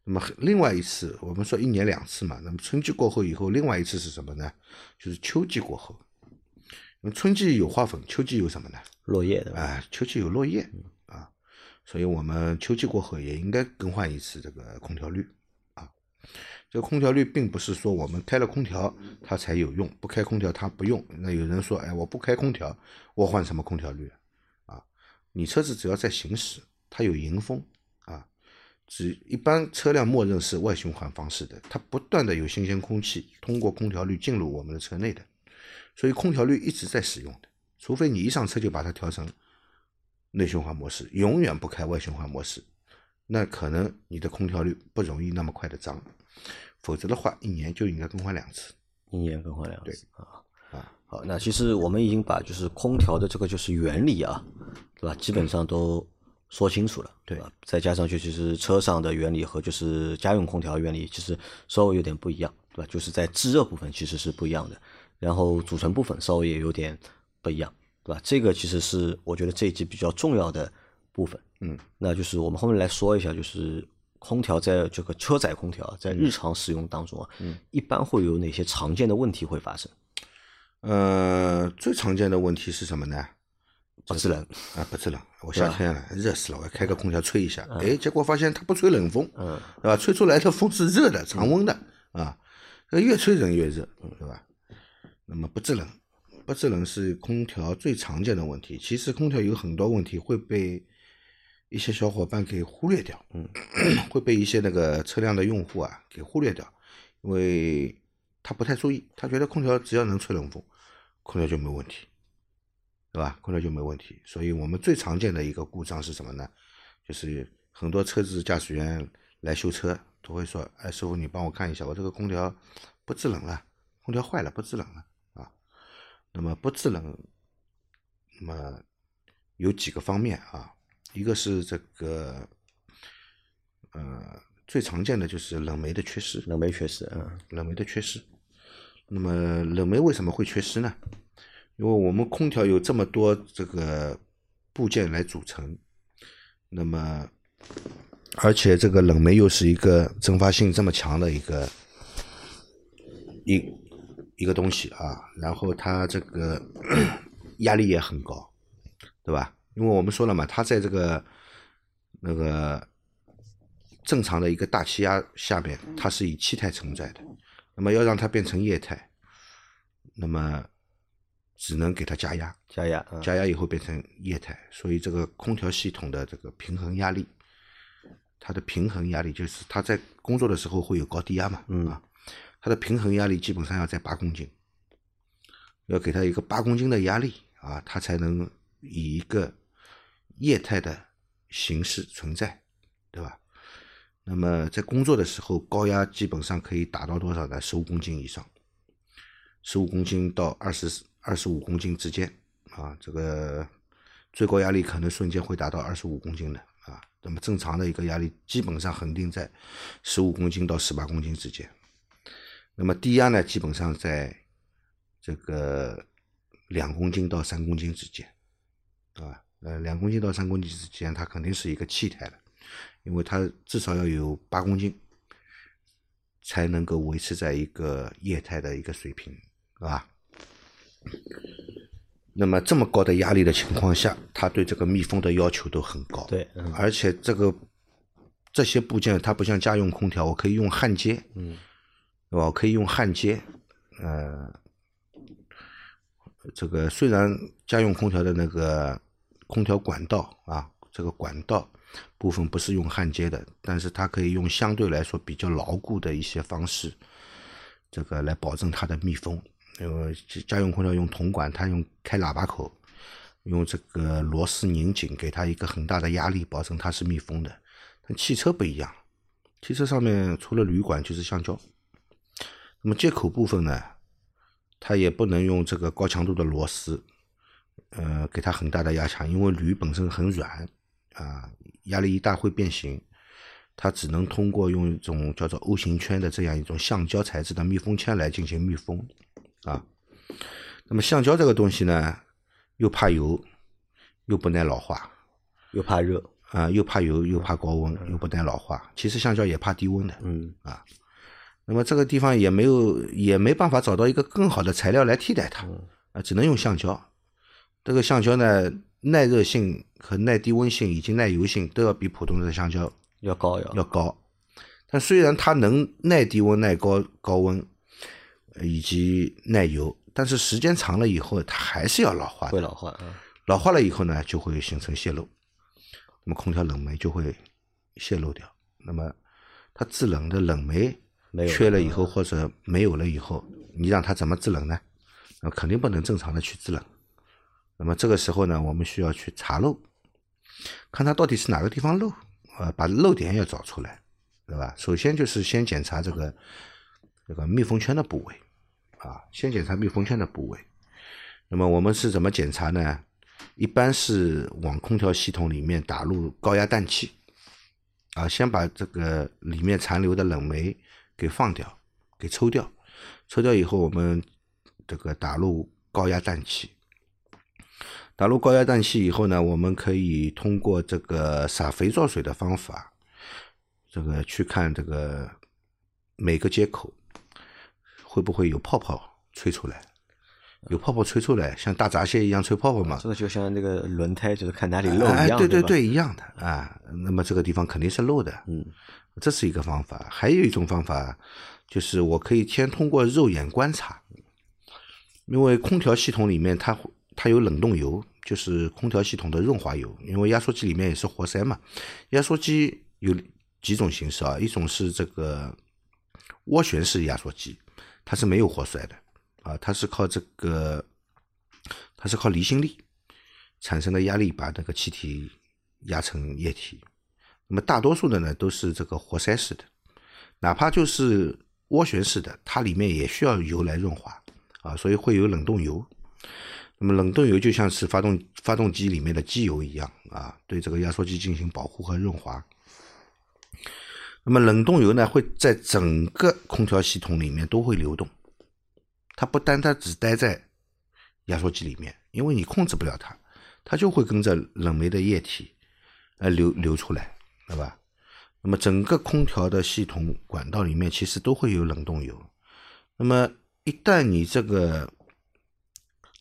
那么另外一次，我们说一年两次嘛，那么春季过后以后，另外一次是什么呢？就是秋季过后。因为春季有花粉，秋季有什么呢？落叶的，啊，秋季有落叶啊，所以我们秋季过后也应该更换一次这个空调滤啊。这个空调滤并不是说我们开了空调它才有用，不开空调它不用。那有人说，哎，我不开空调，我换什么空调滤啊？你车子只要在行驶，它有迎风啊，只一般车辆默认是外循环方式的，它不断的有新鲜空气通过空调滤进入我们的车内的，所以空调滤一直在使用的，除非你一上车就把它调成内循环模式，永远不开外循环模式，那可能你的空调滤不容易那么快的脏，否则的话一年就应该更换两次。一年更换两次啊啊。好，那其实我们已经把就是空调的这个就是原理啊，对吧？基本上都说清楚了，对吧？再加上就其实车上的原理和就是家用空调原理其实稍微有点不一样，对吧？就是在制热部分其实是不一样的，然后组成部分稍微也有点不一样，对吧？这个其实是我觉得这一集比较重要的部分。嗯，那就是我们后面来说一下，就是空调在这个车载空调在日常使用当中啊，嗯，一般会有哪些常见的问题会发生？呃，最常见的问题是什么呢？不制冷，啊，不制冷。我夏天了，热死了，我要开个空调吹一下，哎，结果发现它不吹冷风，嗯，对吧？吹出来的风是热的，常温的啊，越吹人越热，对吧？那么不制冷，不制冷是空调最常见的问题。其实空调有很多问题会被一些小伙伴给忽略掉，嗯，会被一些那个车辆的用户啊给忽略掉，因为他不太注意，他觉得空调只要能吹冷风，空调就没问题，对吧？空调就没问题。所以我们最常见的一个故障是什么呢？就是很多车子驾驶员来修车都会说：“哎，师傅，你帮我看一下，我这个空调不制冷了，空调坏了，不制冷了啊。”那么不制冷，那么有几个方面啊，一个是这个，呃，最常见的就是冷媒的缺失，冷媒缺失，嗯，冷媒的缺失。那么冷媒为什么会缺失呢？因为我们空调有这么多这个部件来组成，那么而且这个冷媒又是一个蒸发性这么强的一个一一个东西啊，然后它这个 压力也很高，对吧？因为我们说了嘛，它在这个那个正常的一个大气压下面，它是以气态存在的。那么要让它变成液态，那么只能给它加压，加压，嗯加压以后变成液态，所以这个空调系统的这个平衡压力，它的平衡压力就是它在工作的时候会有高低压嘛，嗯啊，它的平衡压力基本上要在八公斤，要给它一个八公斤的压力啊，它才能以一个液态的形式存在，对吧？那么在工作的时候，高压基本上可以达到多少呢？十五公斤以上，十五公斤到二十二十五公斤之间啊，这个最高压力可能瞬间会达到二十五公斤的啊。那么正常的一个压力基本上恒定在十五公斤到十八公斤之间。那么低压呢，基本上在这个两公斤到三公斤之间，啊，呃，两公斤到三公斤之间，它肯定是一个气态的。因为它至少要有八公斤，才能够维持在一个液态的一个水平，是吧？那么这么高的压力的情况下，它对这个密封的要求都很高。对，嗯而且这个这些部件它不像家用空调，我可以用焊接，嗯，对吧？我可以用焊接，呃，这个虽然家用空调的那个空调管道啊，这个管道部分不是用焊接的，但是它可以用相对来说比较牢固的一些方式，这个来保证它的密封。因为家用空调用铜管，它用开喇叭口，用这个螺丝拧紧，给它一个很大的压力，保证它是密封的。但汽车不一样，汽车上面除了铝管就是橡胶。那么接口部分呢，它也不能用这个高强度的螺丝，呃，给它很大的压强，因为铝本身很软啊，压力一大会变形。它只能通过用一种叫做 O 型圈的这样一种橡胶材质的密封圈来进行密封啊。那么橡胶这个东西呢，又怕油，又不耐老化又怕热，啊，又怕油，又怕高温，又不耐老化。其实橡胶也怕低温的，嗯啊那么这个地方也没有也没办法找到一个更好的材料来替代它，啊，只能用橡胶。这个橡胶呢，耐热性和耐低温性以及耐油性都要比普通的橡胶要高要要高。但虽然它能耐低温、耐高高温，呃以及耐油，但是时间长了以后，它还是要老化的。会老化，嗯老老化了以后呢，就会形成泄漏，那么空调冷媒就会泄漏掉。那么它制冷的冷媒缺了以后，或者没有了以后，你让它怎么制冷呢？那肯定不能正常的去制冷。那么这个时候呢，我们需要去查漏，看它到底是哪个地方漏，呃，把漏点要找出来，对吧？首先就是先检查这个这个密封圈的部位，啊，先检查密封圈的部位。那么我们是怎么检查呢？一般是往空调系统里面打入高压氮气，啊，先把这个里面残留的冷媒给放掉，给抽掉，抽掉以后，我们这个打入高压氮气。打入高压氮气以后呢，我们可以通过这个撒肥皂水的方法，这个去看这个每个接口会不会有泡泡吹出来。有泡泡吹出来，像大闸蟹一样吹泡泡嘛？这个就像那个轮胎，就是看哪里漏哎一样，对吧，对对对，一样的啊。那么这个地方肯定是漏的，嗯，这是一个方法。还有一种方法，就是我可以先通过肉眼观察，因为空调系统里面它它有冷冻油，就是空调系统的润滑油。因为压缩机里面也是活塞嘛，压缩机有几种形式啊，一种是这个涡旋式压缩机，它是没有活塞的啊，它是靠这个它是靠离心力产生的压力把那个气体压成液体。那么大多数的呢都是这个活塞式的，哪怕就是涡旋式的，它里面也需要油来润滑啊，所以会有冷冻油。那么冷冻油就像是发动发动机里面的机油一样啊，对这个压缩机进行保护和润滑。那么冷冻油呢，会在整个空调系统里面都会流动，它不单单只待在压缩机里面，因为你控制不了它，它就会跟着冷媒的液体呃流流出来，对吧？那么整个空调的系统管道里面其实都会有冷冻油。那么一旦你这个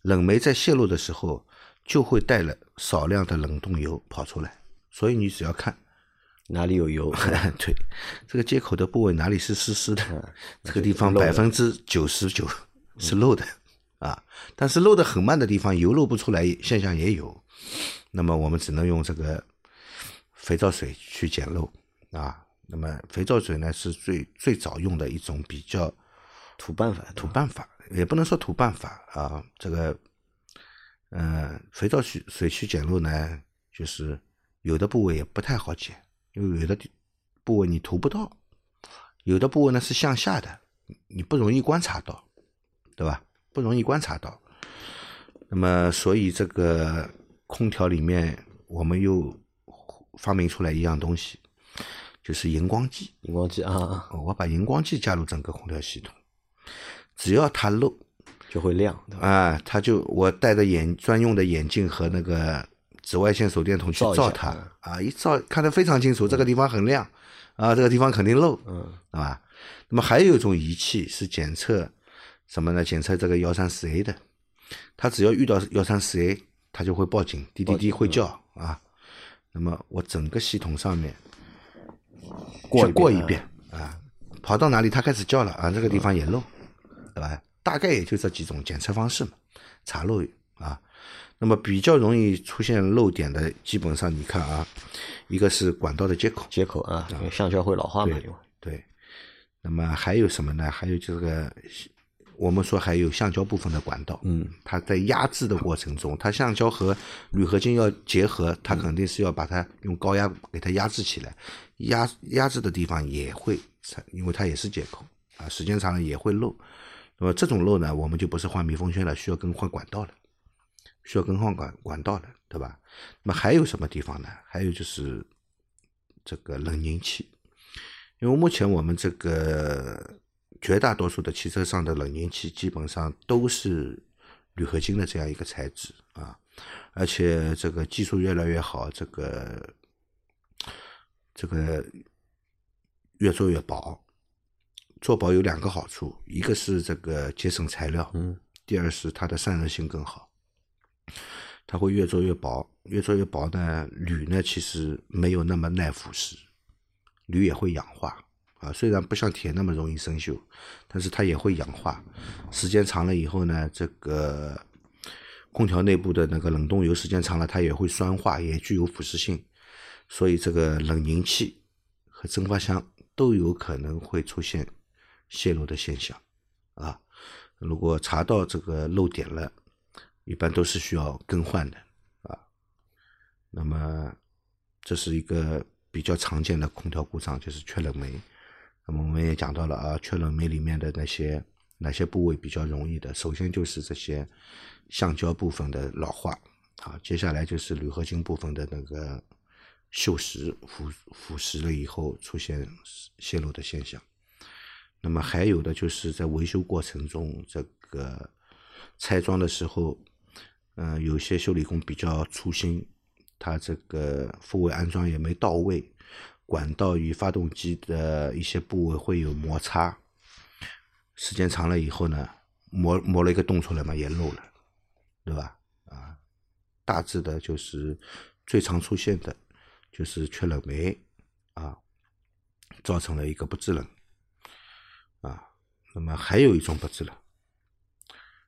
冷媒在泄露的时候，就会带了少量的冷冻油跑出来。所以你只要看，哪里有油，对这个接口的部位哪里是湿湿的，这个地方百分之九十九是漏的啊。但是漏的很慢的地方，油漏不出来现象也有。那么我们只能用这个肥皂水去捡漏啊。那么肥皂水呢是最最早用的一种比较土办法，土办法，也不能说土办法啊。这个，呃，肥皂水水去捡漏呢，就是有的部位也不太好剪，因为有的部位你涂不到，有的部位呢是向下的，你不容易观察到，对吧？不容易观察到。那么，所以这个空调里面，我们又发明出来一样东西，就是荧光剂。荧光剂啊我把荧光剂加入整个空调系统，只要它漏，就会亮？啊，它就我戴着眼专用的眼镜和那个紫外线手电筒去照它啊，一照看得非常清楚，这个地方很亮啊，这个地方肯定漏，嗯，对吧？那么还有一种仪器是检测什么呢？检测这个幺三四 A 的，它只要遇到幺三四 A，它就会报警，滴滴滴会叫啊。那么我整个系统上面过去过一遍啊，跑到哪里它开始叫了啊，这个地方也漏，对吧？大概也就这几种检测方式嘛，查漏啊。那么比较容易出现漏点的，基本上你看啊，一个是管道的接口，接口啊，因为橡胶会老化嘛，对因为对。那么还有什么呢？还有这个，我们说还有橡胶部分的管道，嗯，它在压制的过程中，它橡胶和铝合金要结合，它肯定是要把它用高压给它压制起来，压压制的地方也会，因为它也是接口啊，时间长了也会漏。那么这种漏呢，我们就不是换密封圈了，需要更换管道了，需要更换管管道了，对吧？那么还有什么地方呢？还有就是这个冷凝器，因为目前我们这个绝大多数的汽车上的冷凝器基本上都是铝合金的这样一个材质啊，而且这个技术越来越好，这个这个越做越薄。做薄有两个好处，一个是这个节省材料，嗯，第二是它的散热性更好。它会越做越薄，越做越薄呢，铝呢其实没有那么耐腐蚀，铝也会氧化啊。虽然不像铁那么容易生锈，但是它也会氧化。时间长了以后呢，这个空调内部的那个冷冻油时间长了，它也会酸化，也具有腐蚀性，所以这个冷凝器和蒸发箱都有可能会出现泄漏的现象啊。如果查到这个漏点了，一般都是需要更换的啊。那么这是一个比较常见的空调故障，就是缺冷媒。那么我们也讲到了啊，缺冷媒里面的那些哪些部位比较容易的，首先就是这些橡胶部分的老化啊，接下来就是铝合金部分的那个锈蚀腐腐蚀了以后出现泄漏的现象。那么还有的就是在维修过程中，这个拆装的时候，嗯、有些修理工比较粗心，他这个复位安装也没到位，管道与发动机的一些部位会有摩擦，时间长了以后呢，磨磨了一个洞出来嘛，也漏了，对吧？啊，大致的就是最常出现的就是缺冷媒啊，造成了一个不制冷。啊，那么还有一种不制冷，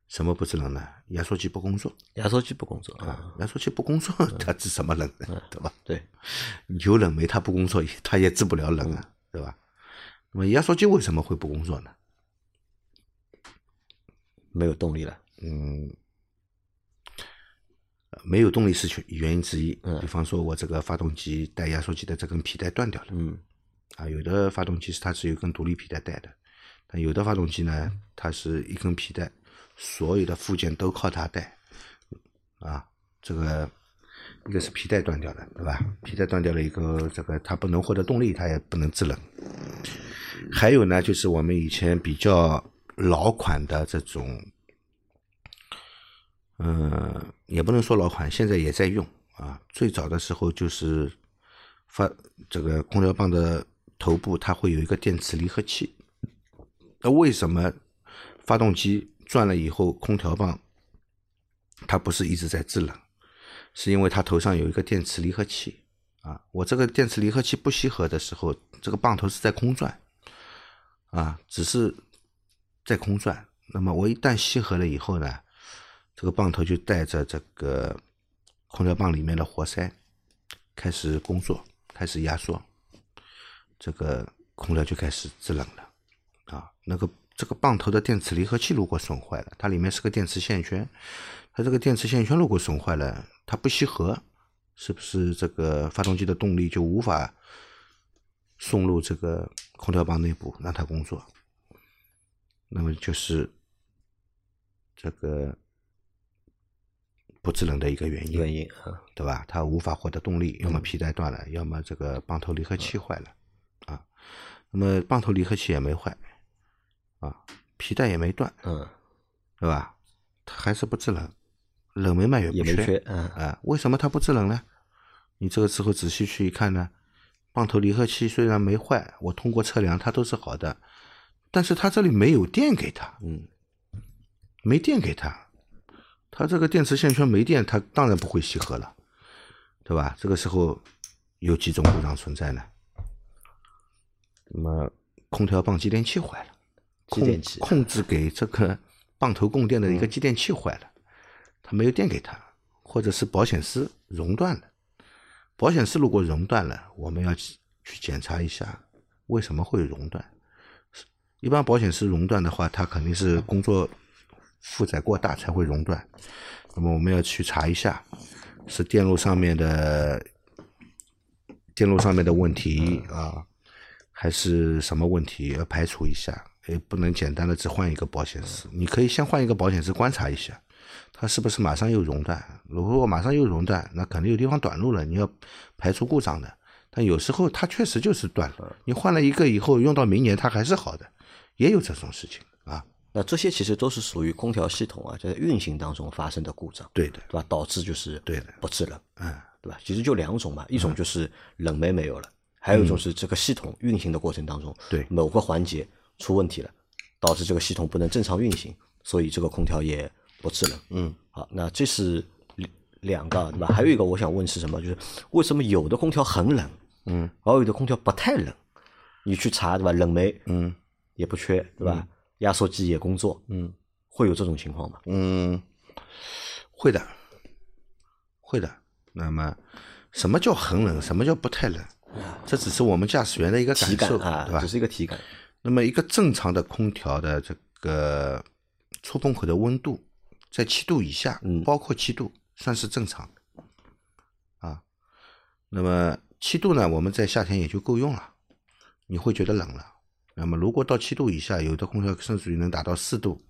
什么不制冷呢？压缩机不工作压缩机不工作啊，啊，压缩机不工作，它制什么冷呢？对吧？对，有冷媒它不工作，它也制不了冷啊，对吧？那么压缩机为什么会不工作呢？没有动力了，嗯，呃没有动力是原原因之一。嗯比方说，我这个发动机带压缩机的这根皮带断掉了，嗯啊，有的发动机是它是有一根独立皮带带的，有的发动机呢，它是一根皮带，所有的附件都靠它带，啊，这个一个是皮带断掉了，对吧？皮带断掉了一个，这个它不能获得动力，它也不能制冷。还有呢，就是我们以前比较老款的这种，嗯、也不能说老款，现在也在用啊。最早的时候就是发这个空调棒的头部，它会有一个电磁离合器。那为什么发动机转了以后，空调棒它不是一直在制冷？是因为它头上有一个电磁离合器啊。我这个电磁离合器不吸合的时候，这个棒头是在空转啊，只是在空转。那么我一旦吸合了以后呢，这个棒头就带着这个空调棒里面的活塞开始工作，开始压缩，这个空调就开始制冷了啊。那个这个棒头的电磁离合器如果损坏了，它里面是个电磁线圈，它这个电磁线圈如果损坏了，它不吸合，是不是这个发动机的动力就无法送入这个空调棒内部让它工作？那么就是这个不制冷的一个原因。原因啊，对吧？它无法获得动力，要么皮带断了，要么这个棒头离合器坏了啊。那么棒头离合器也没坏啊，皮带也没断，嗯，对吧？它还是不制冷，冷媒嘛也没缺缺嗯啊。为什么它不制冷呢？你这个时候仔细去一看呢，棒头离合器虽然没坏，我通过测量它都是好的，但是它这里没有电给它，嗯，没电给它，它这个电池线圈没电，它当然不会吸合了，对吧？这个时候有几种故障存在呢？那么空调棒继电器坏了，继电器控控制给这个棒头供电的一个继电器坏了，它没有电给它，或者是保险丝熔断了。保险丝如果熔断了，我们要去去检查一下为什么会熔断。一般保险丝熔断的话，它肯定是工作负载过大才会熔断。那么我们要去查一下，是电路上面的电路上面的问题啊，还是什么问题？要排除一下，也不能简单的只换一个保险丝。你可以先换一个保险丝观察一下，它是不是马上又熔断。如果马上又熔断，那肯定有地方短路了，你要排除故障的。但有时候它确实就是断了，你换了一个以后，用到明年它还是好的，也有这种事情啊。那这些其实都是属于空调系统啊，在运行当中发生的故障，对的，对吧？导致就是对的不制冷，嗯，对吧？其实就两种嘛，一种就是冷媒没有了，还有一种是这个系统运行的过程当中，对某个环节出问题了，导致这个系统不能正常运行，所以这个空调也不制冷。嗯，好，那这是两两个，对吧？还有一个我想问是什么？就是为什么有的空调很冷，嗯，而有的空调不太冷？你去查，对吧？冷媒，嗯，也不缺，对吧？压缩机也工作，嗯，会有这种情况吗？嗯，会的，会的。那么，什么叫很冷？什么叫不太冷？这只是我们驾驶员的一个体感受，感啊，对吧只？是一个体感。那么，一个正常的空调的这个出风口的温度在七度以下，嗯包括七度，算是正常的啊。那么七度呢，我们在夏天也就够用了，你会觉得冷了。那么如果到七度以下，有的空调甚至于能达到四度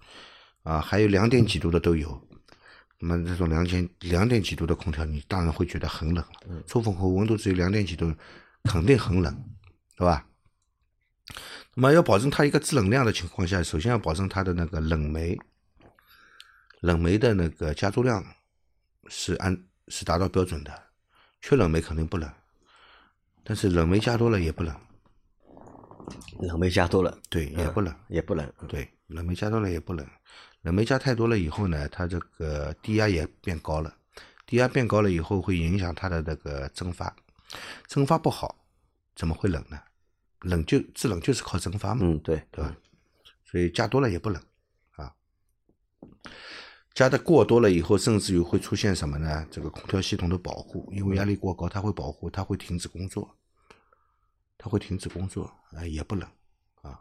啊，还有两点几度的都有。那么这种两点两点几度的空调，你当然会觉得很冷了。出风口温度只有两点几度，肯定很冷，对吧？那么要保证它一个制冷量的情况下，首先要保证它的那个冷媒，冷媒的那个加注量是按是达到标准的，缺冷媒肯定不冷，但是冷媒加多了也不冷，冷媒加多了。对，也不冷，也不冷。对，冷媒加多了也不冷，冷媒加太多了以后呢，它这个低压也变高了，低压变高了以后会影响它的那个蒸发，蒸发不好，怎么会冷呢？冷就制冷就是靠蒸发嘛，嗯，对对吧？所以加多了也不冷啊。加的过多了以后，甚至于会出现什么呢？这个空调系统的保护，因为压力过高，它会保护，它会停止工作，它会停止工作，啊、也不冷啊。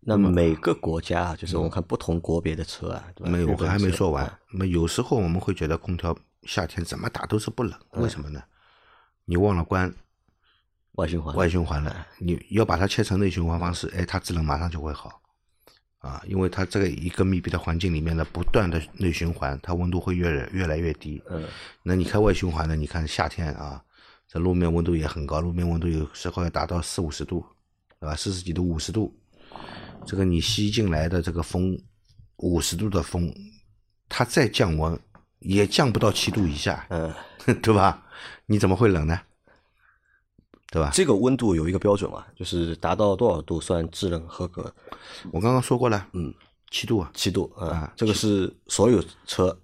那么每个国家啊，就是我们看不同国别的车啊，对吧？没有，我还没说完啊。那么有时候我们会觉得空调夏天怎么打都是不冷，为什么呢？你忘了关外循环，外循环了，你要把它切成内循环方式，哎，它制冷马上就会好，啊，因为它这个一个密闭的环境里面呢，不断的内循环，它温度会越来越来越低。嗯，那你开外循环呢？你看夏天啊，这路面温度也很高，路面温度有时候要达到四五十度，对吧？四十几度、五十度，这个你吸进来的这个风，五十度的风，它再降温也降不到七度以下，嗯，对吧？你怎么会冷呢？对吧？这个温度有一个标准啊，就是达到多少度算制冷合格？我刚刚说过了，嗯，七度啊，七度啊啊，这个是所有车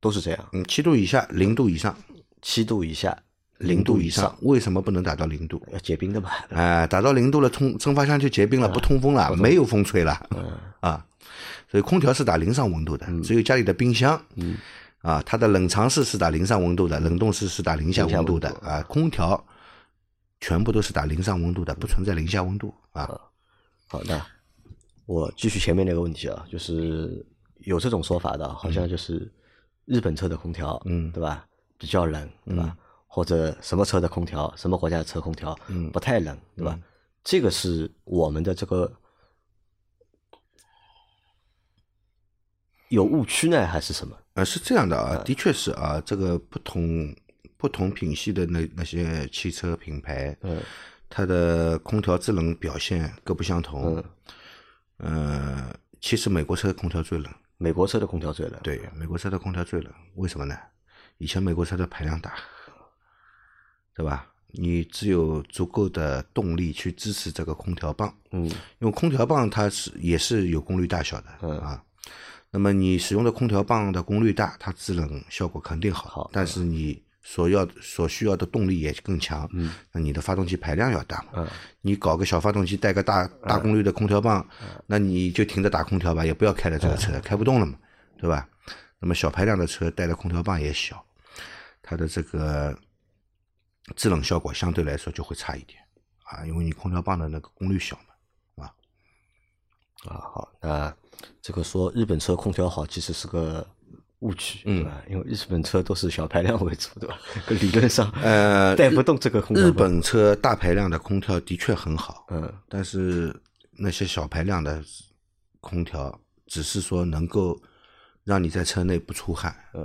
都是这样，嗯，七度以下，零度以上，七度以下，零度以以上，为什么不能达到零度？要结冰的嘛？啊、达到零度了，通蒸发箱就结冰了，不通风了，没有风吹了，啊，所以空调是打零上温度的，只有家里的冰箱，啊，它的冷藏室是打零上温度的，冷冻室是打零下温度的啊，空调全部都是打零上温度的，不存在零下温度啊。好，的我继续前面那个问题啊，就是有这种说法的，好像就是日本车的空调，嗯对吧？比较冷，对吧？或者什么车的空调，什么国家的车空调，嗯不太冷，对吧？这个是我们的这个有误区呢，还是什么？呃，是这样的啊，的确是啊，这个不同不同品系的那那些汽车品牌，嗯它的空调制冷表现各不相同。嗯，呃，其实美国车的空调最冷，美国车的空调最冷，对，美国车的空调最冷，为什么呢？以前美国车的排量大，对吧？你只有足够的动力去支持这个空调棒，嗯因为空调棒它是也是有功率大小的，嗯啊。那么你使用的空调棒的功率大，它制冷效果肯定好，好但是你所要所需要的动力也更强，嗯，那你的发动机排量要大嘛，嗯。你搞个小发动机带个大大功率的空调棒，那你就停着打空调吧，也不要开了这个车，开不动了嘛，对吧？那么小排量的车带的空调棒也小，它的这个制冷效果相对来说就会差一点啊，因为你空调棒的那个功率小嘛。啊，好，那这个说日本车空调好，其实是个误区，嗯对吧？因为日本车都是小排量为主，对吧？理论上，呃，带不动这个空调日。本车大排量的空调的确很好，嗯但是那些小排量的空调，只是说能够让你在车内不出汗嗯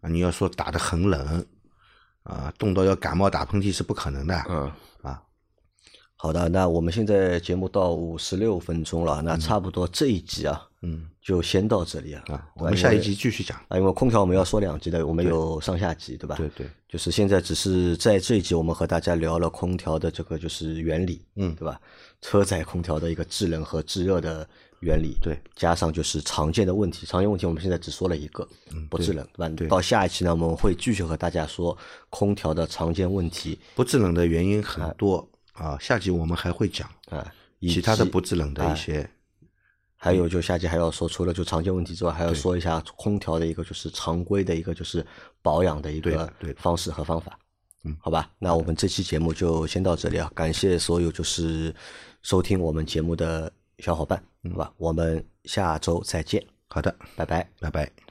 啊。你要说打得很冷啊，冻到要感冒打喷嚏是不可能的嗯，啊。好的，那我们现在节目到五十六分钟了，那差不多这一集啊，嗯就先到这里啊。啊，我们下一集继续讲。啊，因为空调我们要说两集的，我们有上下集，对吧？对对，就是现在只是在这一集，我们和大家聊了空调的这个就是原理，嗯对吧？车载空调的一个制冷和制热的原理，对，加上就是常见的问题，常见问题我们现在只说了一个，不制冷，对吧？对到下一期呢，我们会继续和大家说空调的常见问题不制冷的原因很多啊，下集我们还会讲啊，以其他的不制冷的一些还有就下期还要说，除了就常见问题之外，还要说一下空调的一个就是常规的一个就是保养的一个方式和方法。嗯，好吧，那我们这期节目就先到这里啊，感谢所有就是收听我们节目的小伙伴，好吧，我们下周再见，好的，拜拜。拜拜。